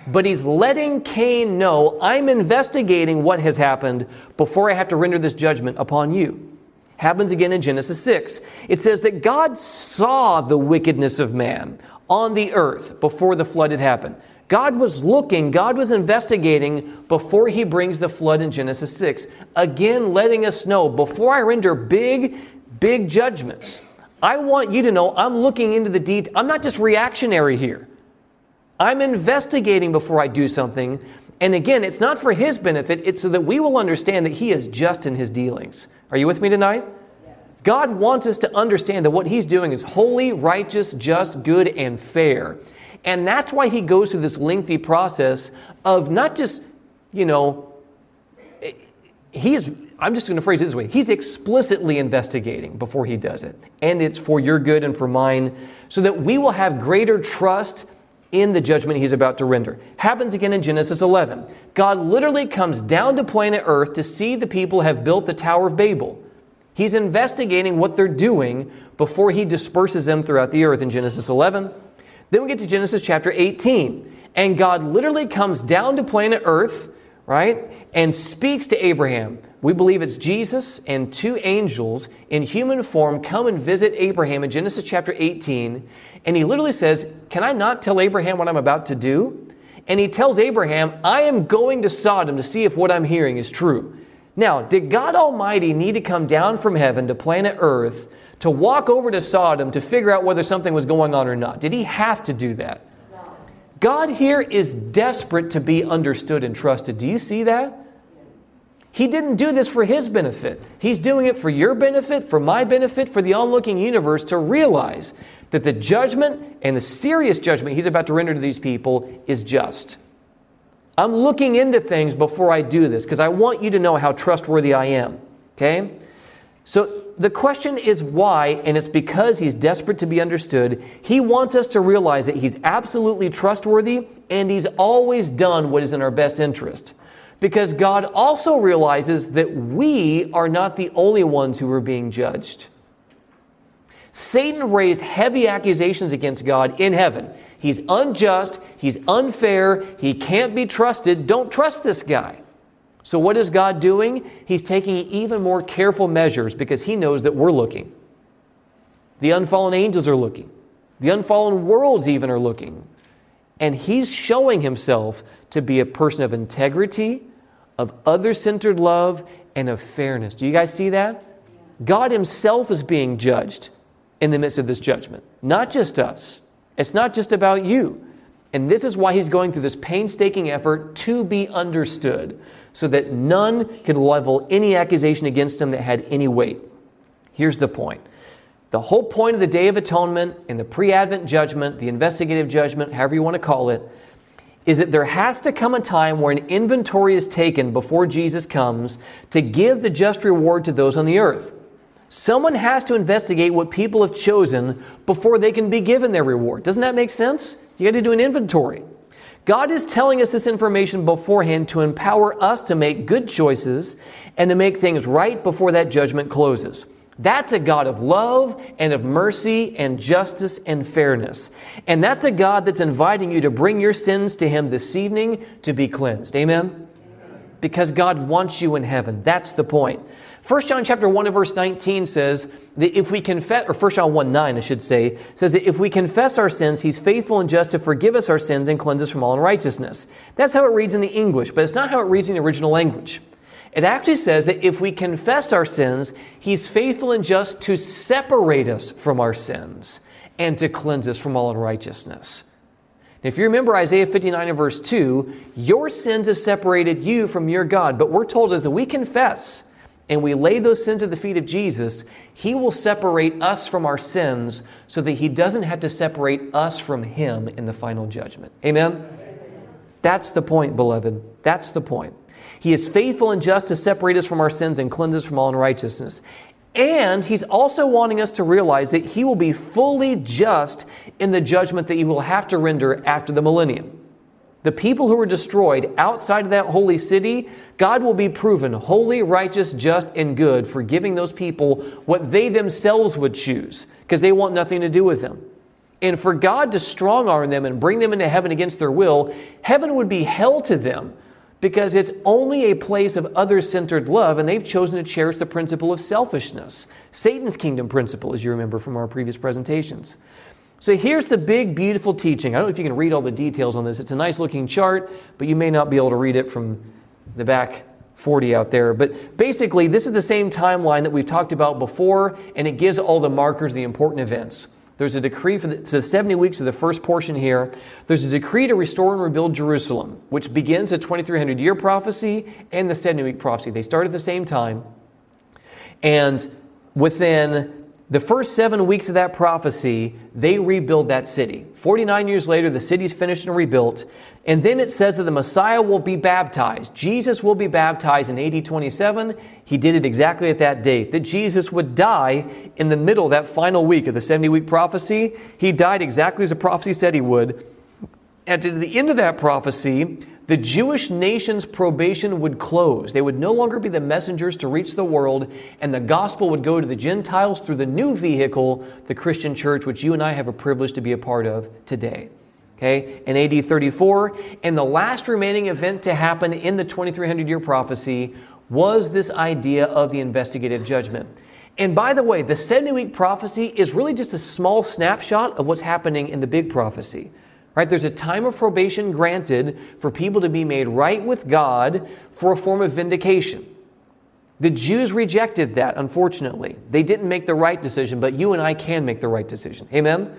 But he's letting Cain know, I'm investigating what has happened before I have to render this judgment upon you. Happens again in Genesis 6. It says that God saw the wickedness of man on the earth before the flood had happened. God was looking, God was investigating before he brings the flood in Genesis 6. Again, letting us know before I render big, big judgments, I want you to know I'm looking into the detail. I'm not just reactionary here. I'm investigating before I do something. And again, it's not for his benefit, it's so that we will understand that he is just in his dealings. Are you with me tonight? God wants us to understand that what he's doing is holy, righteous, just, good, and fair. And that's why he goes through this lengthy process of not just, you know, he's, I'm just going to phrase it this way he's explicitly investigating before he does it. And it's for your good and for mine, so that we will have greater trust in the judgment he's about to render. Happens again in Genesis 11. God literally comes down to planet Earth to see the people have built the Tower of Babel. He's investigating what they're doing before he disperses them throughout the earth in Genesis 11. Then we get to Genesis chapter 18, and God literally comes down to planet Earth, right, and speaks to Abraham. We believe it's Jesus and two angels in human form come and visit Abraham in Genesis chapter 18, and he literally says, Can I not tell Abraham what I'm about to do? And he tells Abraham, I am going to Sodom to see if what I'm hearing is true. Now, did God Almighty need to come down from heaven to planet Earth to walk over to Sodom to figure out whether something was going on or not? Did he have to do that? God here is desperate to be understood and trusted. Do you see that? He didn't do this for his benefit. He's doing it for your benefit, for my benefit, for the onlooking universe to realize that the judgment and the serious judgment he's about to render to these people is just. I'm looking into things before I do this because I want you to know how trustworthy I am. Okay? So the question is why, and it's because he's desperate to be understood. He wants us to realize that he's absolutely trustworthy and he's always done what is in our best interest. Because God also realizes that we are not the only ones who are being judged. Satan raised heavy accusations against God in heaven. He's unjust, he's unfair, he can't be trusted. Don't trust this guy. So, what is God doing? He's taking even more careful measures because He knows that we're looking. The unfallen angels are looking, the unfallen worlds even are looking. And He's showing Himself to be a person of integrity, of other centered love, and of fairness. Do you guys see that? God Himself is being judged in the midst of this judgment, not just us. It's not just about you. And this is why he's going through this painstaking effort to be understood, so that none could level any accusation against him that had any weight. Here's the point the whole point of the Day of Atonement and the pre Advent judgment, the investigative judgment, however you want to call it, is that there has to come a time where an inventory is taken before Jesus comes to give the just reward to those on the earth. Someone has to investigate what people have chosen before they can be given their reward. Doesn't that make sense? You got to do an inventory. God is telling us this information beforehand to empower us to make good choices and to make things right before that judgment closes. That's a God of love and of mercy and justice and fairness. And that's a God that's inviting you to bring your sins to Him this evening to be cleansed. Amen? Because God wants you in heaven. That's the point. 1 John chapter 1 and verse 19 says that if we confess, or 1 John 1 9, I should say, says that if we confess our sins, he's faithful and just to forgive us our sins and cleanse us from all unrighteousness. That's how it reads in the English, but it's not how it reads in the original language. It actually says that if we confess our sins, he's faithful and just to separate us from our sins and to cleanse us from all unrighteousness. If you remember Isaiah 59 and verse 2, your sins have separated you from your God, but we're told that we confess, and we lay those sins at the feet of Jesus, He will separate us from our sins so that He doesn't have to separate us from Him in the final judgment. Amen? That's the point, beloved. That's the point. He is faithful and just to separate us from our sins and cleanse us from all unrighteousness. And He's also wanting us to realize that He will be fully just in the judgment that He will have to render after the millennium. The people who were destroyed outside of that holy city, God will be proven holy, righteous, just, and good for giving those people what they themselves would choose because they want nothing to do with them. And for God to strong arm them and bring them into heaven against their will, heaven would be hell to them because it's only a place of other centered love, and they've chosen to cherish the principle of selfishness, Satan's kingdom principle, as you remember from our previous presentations. So here's the big, beautiful teaching. I don't know if you can read all the details on this. It's a nice looking chart, but you may not be able to read it from the back 40 out there. But basically, this is the same timeline that we've talked about before, and it gives all the markers, the important events. There's a decree for the, so 70 weeks of the first portion here. There's a decree to restore and rebuild Jerusalem, which begins the 2300 year prophecy and the 70 week prophecy. They start at the same time. And within the first seven weeks of that prophecy, they rebuild that city. 49 years later, the city's finished and rebuilt. And then it says that the Messiah will be baptized. Jesus will be baptized in AD 27. He did it exactly at that date. That Jesus would die in the middle of that final week of the 70 week prophecy. He died exactly as the prophecy said he would. And at the end of that prophecy, the Jewish nation's probation would close. They would no longer be the messengers to reach the world, and the gospel would go to the Gentiles through the new vehicle, the Christian church, which you and I have a privilege to be a part of today. Okay, in AD 34, and the last remaining event to happen in the 2300 year prophecy was this idea of the investigative judgment. And by the way, the 70 week prophecy is really just a small snapshot of what's happening in the big prophecy. Right? There's a time of probation granted for people to be made right with God for a form of vindication. The Jews rejected that, unfortunately. They didn't make the right decision, but you and I can make the right decision. Amen?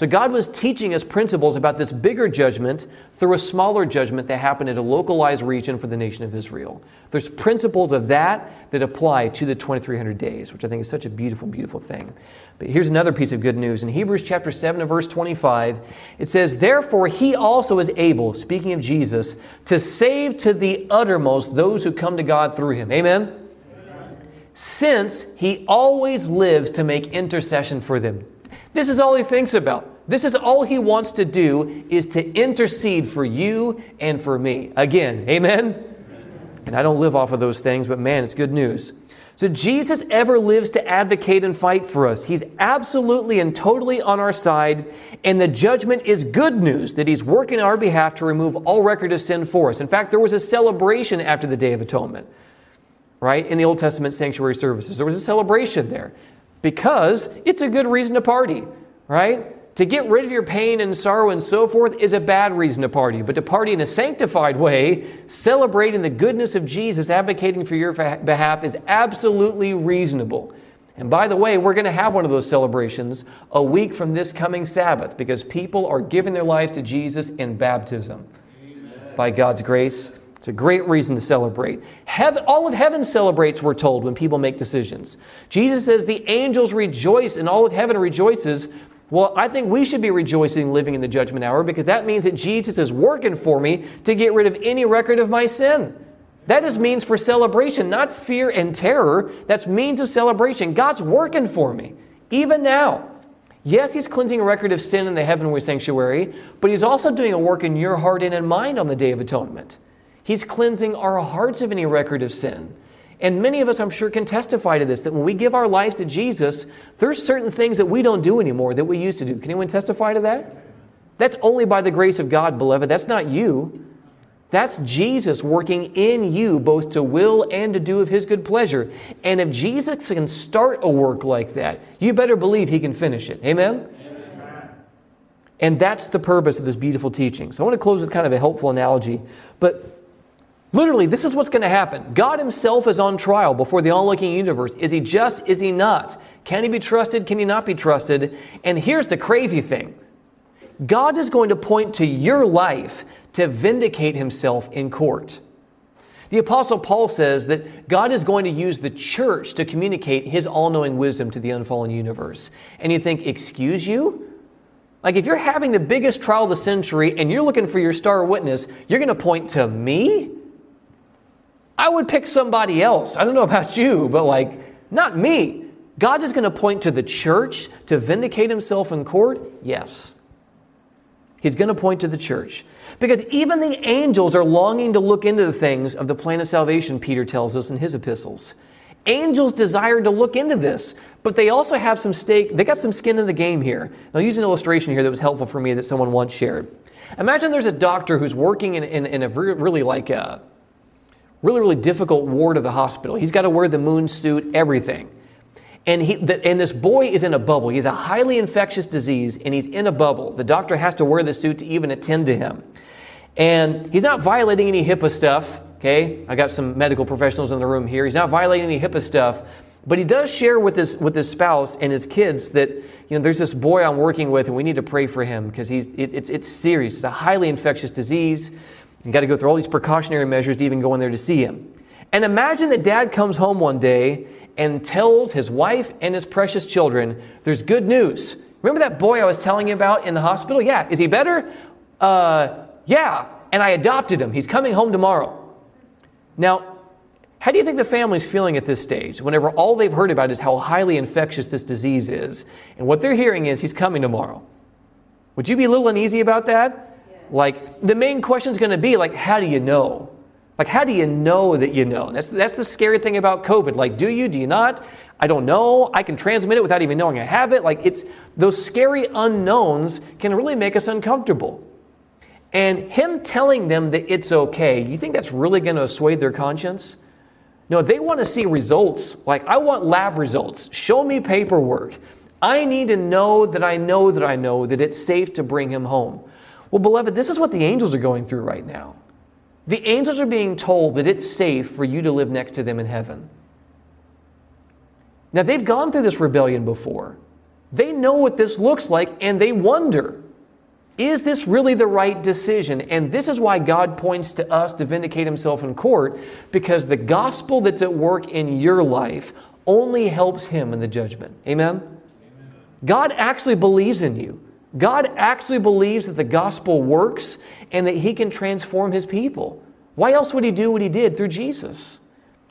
So God was teaching us principles about this bigger judgment through a smaller judgment that happened in a localized region for the nation of Israel. There's principles of that that apply to the 2300 days, which I think is such a beautiful, beautiful thing. But here's another piece of good news. In Hebrews chapter 7 and verse 25, it says, Therefore he also is able, speaking of Jesus, to save to the uttermost those who come to God through him. Amen. Since he always lives to make intercession for them. This is all he thinks about. This is all he wants to do is to intercede for you and for me. Again, amen? And I don't live off of those things, but man, it's good news. So Jesus ever lives to advocate and fight for us. He's absolutely and totally on our side, and the judgment is good news that he's working on our behalf to remove all record of sin for us. In fact, there was a celebration after the Day of Atonement, right? In the Old Testament sanctuary services. There was a celebration there because it's a good reason to party, right? To get rid of your pain and sorrow and so forth is a bad reason to party, but to party in a sanctified way, celebrating the goodness of Jesus, advocating for your behalf, is absolutely reasonable. And by the way, we're going to have one of those celebrations a week from this coming Sabbath because people are giving their lives to Jesus in baptism. Amen. By God's grace, it's a great reason to celebrate. Heaven, all of heaven celebrates, we're told, when people make decisions. Jesus says the angels rejoice and all of heaven rejoices. Well, I think we should be rejoicing living in the judgment hour because that means that Jesus is working for me to get rid of any record of my sin. That is means for celebration, not fear and terror. That's means of celebration. God's working for me, even now. Yes, He's cleansing a record of sin in the heavenly sanctuary, but He's also doing a work in your heart and in mind on the Day of Atonement. He's cleansing our hearts of any record of sin. And many of us, I'm sure, can testify to this that when we give our lives to Jesus, there's certain things that we don't do anymore that we used to do. Can anyone testify to that? That's only by the grace of God, beloved. That's not you. That's Jesus working in you both to will and to do of his good pleasure. And if Jesus can start a work like that, you better believe he can finish it. Amen? Amen? And that's the purpose of this beautiful teaching. So I want to close with kind of a helpful analogy. But literally, this is what's going to happen God himself is on trial before the onlooking universe. Is he just? Is he not? Can he be trusted? Can he not be trusted? And here's the crazy thing God is going to point to your life to vindicate himself in court. The Apostle Paul says that God is going to use the church to communicate his all knowing wisdom to the unfallen universe. And you think, excuse you? Like, if you're having the biggest trial of the century and you're looking for your star witness, you're going to point to me? I would pick somebody else. I don't know about you, but like, not me. God is going to point to the church to vindicate himself in court? Yes. He's going to point to the church. Because even the angels are longing to look into the things of the plan of salvation, Peter tells us in his epistles. Angels desire to look into this, but they also have some stake, they got some skin in the game here. I'll use an illustration here that was helpful for me that someone once shared. Imagine there's a doctor who's working in, in, in a really like a really, really difficult ward of the hospital. He's got to wear the moon suit, everything and, he, the, and this boy is in a bubble. He has a highly infectious disease, and he's in a bubble. The doctor has to wear the suit to even attend to him. And he's not violating any HIPAA stuff, okay? I got some medical professionals in the room here. He's not violating any HIPAA stuff, but he does share with his, with his spouse and his kids that, you know, there's this boy I'm working with, and we need to pray for him because he's, it, it's, it's serious. It's a highly infectious disease. You got to go through all these precautionary measures to even go in there to see him. And imagine that dad comes home one day and tells his wife and his precious children, There's good news. Remember that boy I was telling you about in the hospital? Yeah. Is he better? Uh, yeah. And I adopted him. He's coming home tomorrow. Now, how do you think the family's feeling at this stage whenever all they've heard about is how highly infectious this disease is? And what they're hearing is he's coming tomorrow. Would you be a little uneasy about that? Like, the main question is going to be, like, how do you know? Like, how do you know that you know? That's, that's the scary thing about COVID. Like, do you? Do you not? I don't know. I can transmit it without even knowing I have it. Like, it's those scary unknowns can really make us uncomfortable. And him telling them that it's okay, you think that's really going to assuage their conscience? No, they want to see results. Like, I want lab results. Show me paperwork. I need to know that I know that I know that it's safe to bring him home. Well, beloved, this is what the angels are going through right now. The angels are being told that it's safe for you to live next to them in heaven. Now, they've gone through this rebellion before. They know what this looks like and they wonder is this really the right decision? And this is why God points to us to vindicate himself in court because the gospel that's at work in your life only helps him in the judgment. Amen? Amen. God actually believes in you. God actually believes that the gospel works and that he can transform his people. Why else would he do what he did through Jesus?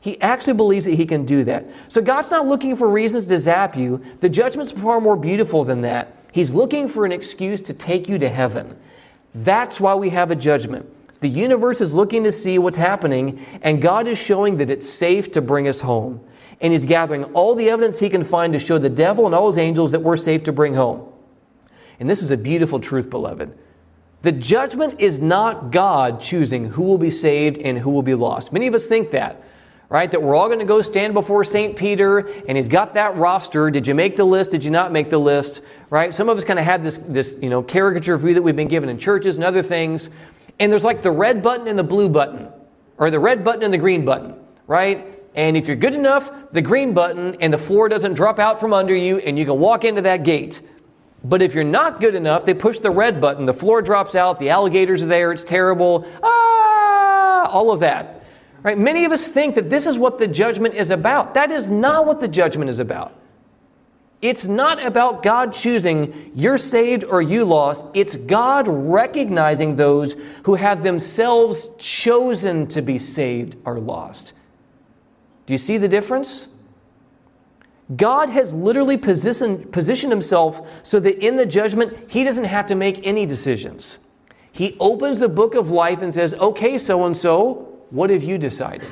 He actually believes that he can do that. So God's not looking for reasons to zap you. The judgment's far more beautiful than that. He's looking for an excuse to take you to heaven. That's why we have a judgment. The universe is looking to see what's happening, and God is showing that it's safe to bring us home. And He's gathering all the evidence He can find to show the devil and all his angels that we're safe to bring home. And this is a beautiful truth, beloved. The judgment is not God choosing who will be saved and who will be lost. Many of us think that, right? That we're all going to go stand before St. Peter and he's got that roster. Did you make the list? Did you not make the list? Right? Some of us kind of have this, this you know, caricature view that we've been given in churches and other things. And there's like the red button and the blue button, or the red button and the green button, right? And if you're good enough, the green button and the floor doesn't drop out from under you and you can walk into that gate. But if you're not good enough, they push the red button. The floor drops out, the alligators are there, it's terrible. Ah, all of that. Right? Many of us think that this is what the judgment is about. That is not what the judgment is about. It's not about God choosing you're saved or you lost. It's God recognizing those who have themselves chosen to be saved or lost. Do you see the difference? God has literally positioned, himself so that in the judgment, he doesn't have to make any decisions. He opens the book of life and says, Okay, so and so, what have you decided?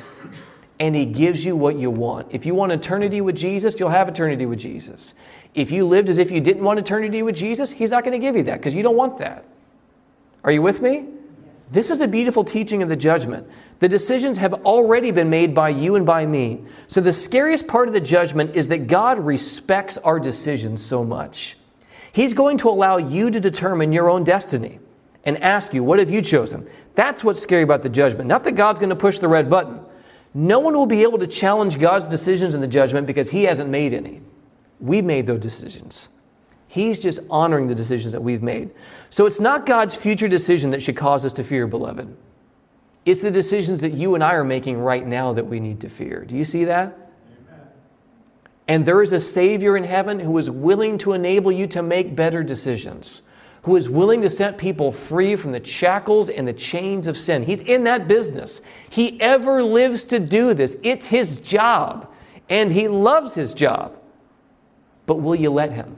and He gives you what you want. If you want eternity with Jesus, you'll have eternity with Jesus. If you lived as if you didn't want eternity with Jesus, He's not going to give you that because you don't want that. Are you with me? This is the beautiful teaching of the judgment. The decisions have already been made by you and by me. So, the scariest part of the judgment is that God respects our decisions so much. He's going to allow you to determine your own destiny and ask you, What have you chosen? That's what's scary about the judgment. Not that God's going to push the red button. No one will be able to challenge God's decisions in the judgment because He hasn't made any. We made those decisions. He's just honoring the decisions that we've made. So it's not God's future decision that should cause us to fear, beloved. It's the decisions that you and I are making right now that we need to fear. Do you see that? Amen. And there is a Savior in heaven who is willing to enable you to make better decisions, who is willing to set people free from the shackles and the chains of sin. He's in that business. He ever lives to do this. It's his job, and he loves his job. But will you let him?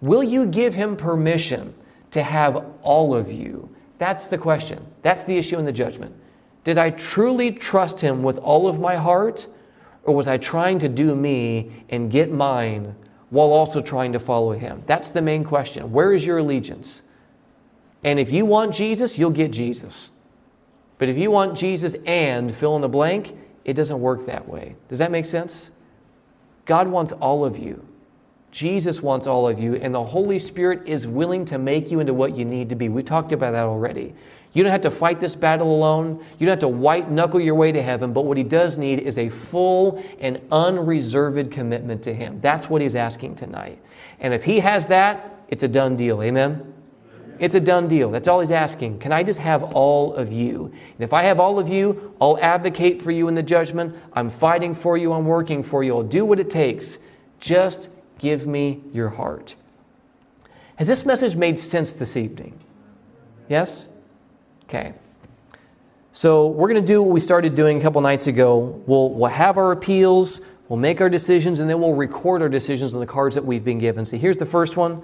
Will you give him permission to have all of you? That's the question. That's the issue in the judgment. Did I truly trust him with all of my heart? Or was I trying to do me and get mine while also trying to follow him? That's the main question. Where is your allegiance? And if you want Jesus, you'll get Jesus. But if you want Jesus and fill in the blank, it doesn't work that way. Does that make sense? God wants all of you. Jesus wants all of you, and the Holy Spirit is willing to make you into what you need to be. We talked about that already. You don't have to fight this battle alone. You don't have to white knuckle your way to heaven, but what he does need is a full and unreserved commitment to him. That's what he's asking tonight. And if he has that, it's a done deal. Amen? It's a done deal. That's all he's asking. Can I just have all of you? And if I have all of you, I'll advocate for you in the judgment. I'm fighting for you. I'm working for you. I'll do what it takes. Just Give me your heart. Has this message made sense this evening? Yes? Okay. So we're going to do what we started doing a couple nights ago. We'll, we'll have our appeals, we'll make our decisions, and then we'll record our decisions on the cards that we've been given. So here's the first one.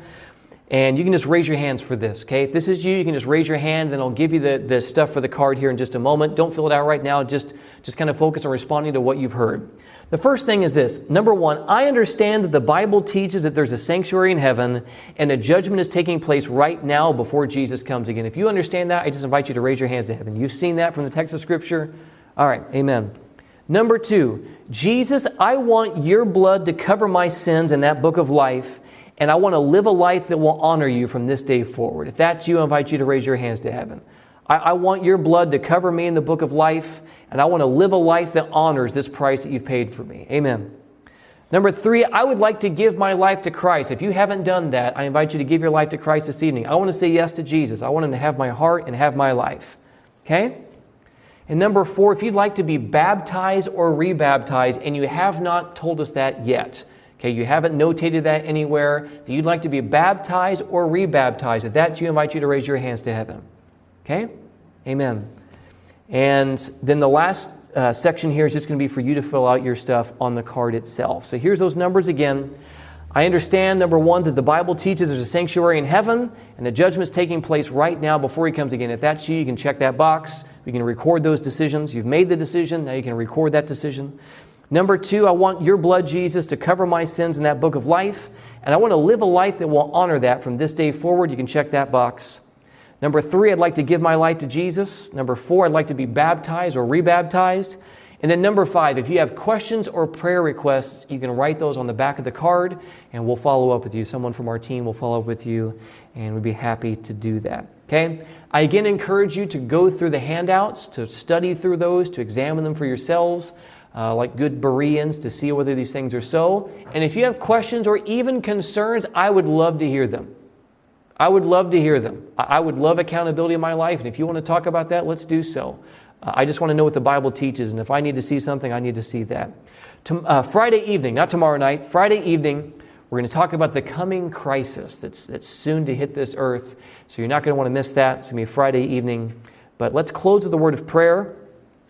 And you can just raise your hands for this, okay? If this is you, you can just raise your hand, then I'll give you the, the stuff for the card here in just a moment. Don't fill it out right now, just, just kind of focus on responding to what you've heard. The first thing is this number one, I understand that the Bible teaches that there's a sanctuary in heaven and a judgment is taking place right now before Jesus comes again. If you understand that, I just invite you to raise your hands to heaven. You've seen that from the text of Scripture? All right, amen. Number two, Jesus, I want your blood to cover my sins in that book of life and I want to live a life that will honor you from this day forward. If that's you, I invite you to raise your hands to heaven. I, I, want your blood to cover me in the book of life, and I want to live a life that honors this price that you've paid for me. Amen. Number three, I would like to give my life to Christ. If you haven't done that, I invite you to give your life to Christ this evening. I want to say yes to Jesus. I want him to have my heart and have my life. Okay? And number four, if you'd like to be baptized or rebaptized and you have not told us that yet, Okay, you haven't notated that anywhere, that you'd like to be baptized or rebaptized. If that's you, I invite you to raise your hands to heaven. Okay? Amen. And then the last uh, section here is just going to be for you to fill out your stuff on the card itself. So here's those numbers again. I understand, number one, that the Bible teaches there's a sanctuary in heaven and the judgment's taking place right now before he comes again. If that's you, you can check that box. You can record those decisions. You've made the decision, now you can record that decision. Number two, I want your blood, Jesus, to cover my sins in that book of life. And I want to live a life that will honor that from this day forward. You can check that box. Number three, I'd like to give my life to Jesus. Number four, I'd like to be baptized or rebaptized. And then number five, if you have questions or prayer requests, you can write those on the back of the card and we'll follow up with you. Someone from our team will follow up with you and we'd be happy to do that. Okay? I again encourage you to go through the handouts, to study through those, to examine them for yourselves uh, like good Bereans to see whether these things are so. And if you have questions or even concerns, I would love to hear them. I would love to hear them. I would love accountability in my life. And if you want to talk about that, let's do so. Uh, I just want to know what the Bible teaches. And if I need to see something, I need to see that. To, uh, Friday evening, not tomorrow night, Friday evening, we're going to talk about the coming crisis that's, that's soon to hit this earth. So you're not going to want to miss that. It's going to be Friday evening. But let's close with a word of prayer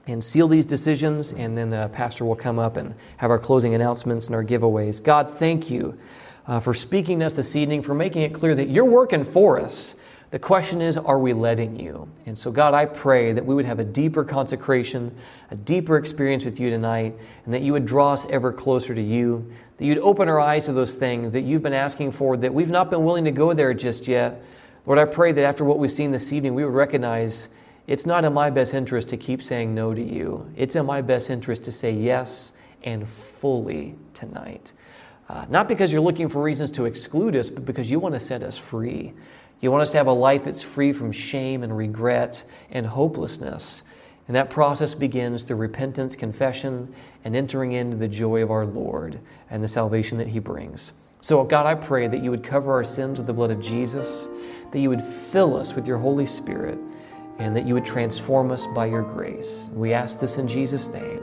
and seal these decisions, and then the pastor will come up and have our closing announcements and our giveaways. God, thank you uh, for speaking to us this evening, for making it clear that you're working for us. The question is, are we letting you? And so, God, I pray that we would have a deeper consecration, a deeper experience with you tonight, and that you would draw us ever closer to you, that you'd open our eyes to those things that you've been asking for, that we've not been willing to go there just yet. Lord, I pray that after what we've seen this evening, we would recognize it's not in my best interest to keep saying no to you. It's in my best interest to say yes and fully tonight. Uh, not because you're looking for reasons to exclude us, but because you want to set us free. You want us to have a life that's free from shame and regret and hopelessness. And that process begins through repentance, confession, and entering into the joy of our Lord and the salvation that He brings. So, God, I pray that you would cover our sins with the blood of Jesus, that you would fill us with your Holy Spirit, and that you would transform us by your grace. We ask this in Jesus' name.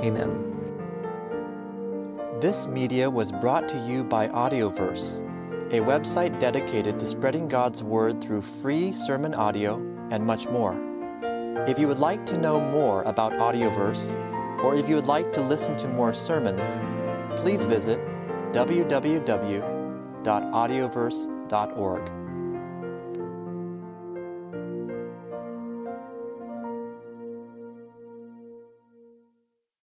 Amen. This media was brought to you by Audioverse a website dedicated to spreading God's Word through free sermon audio and much more. If you would like to know more about Audioverse, or if you would like to listen to more sermons, please visit www.audioverse.org.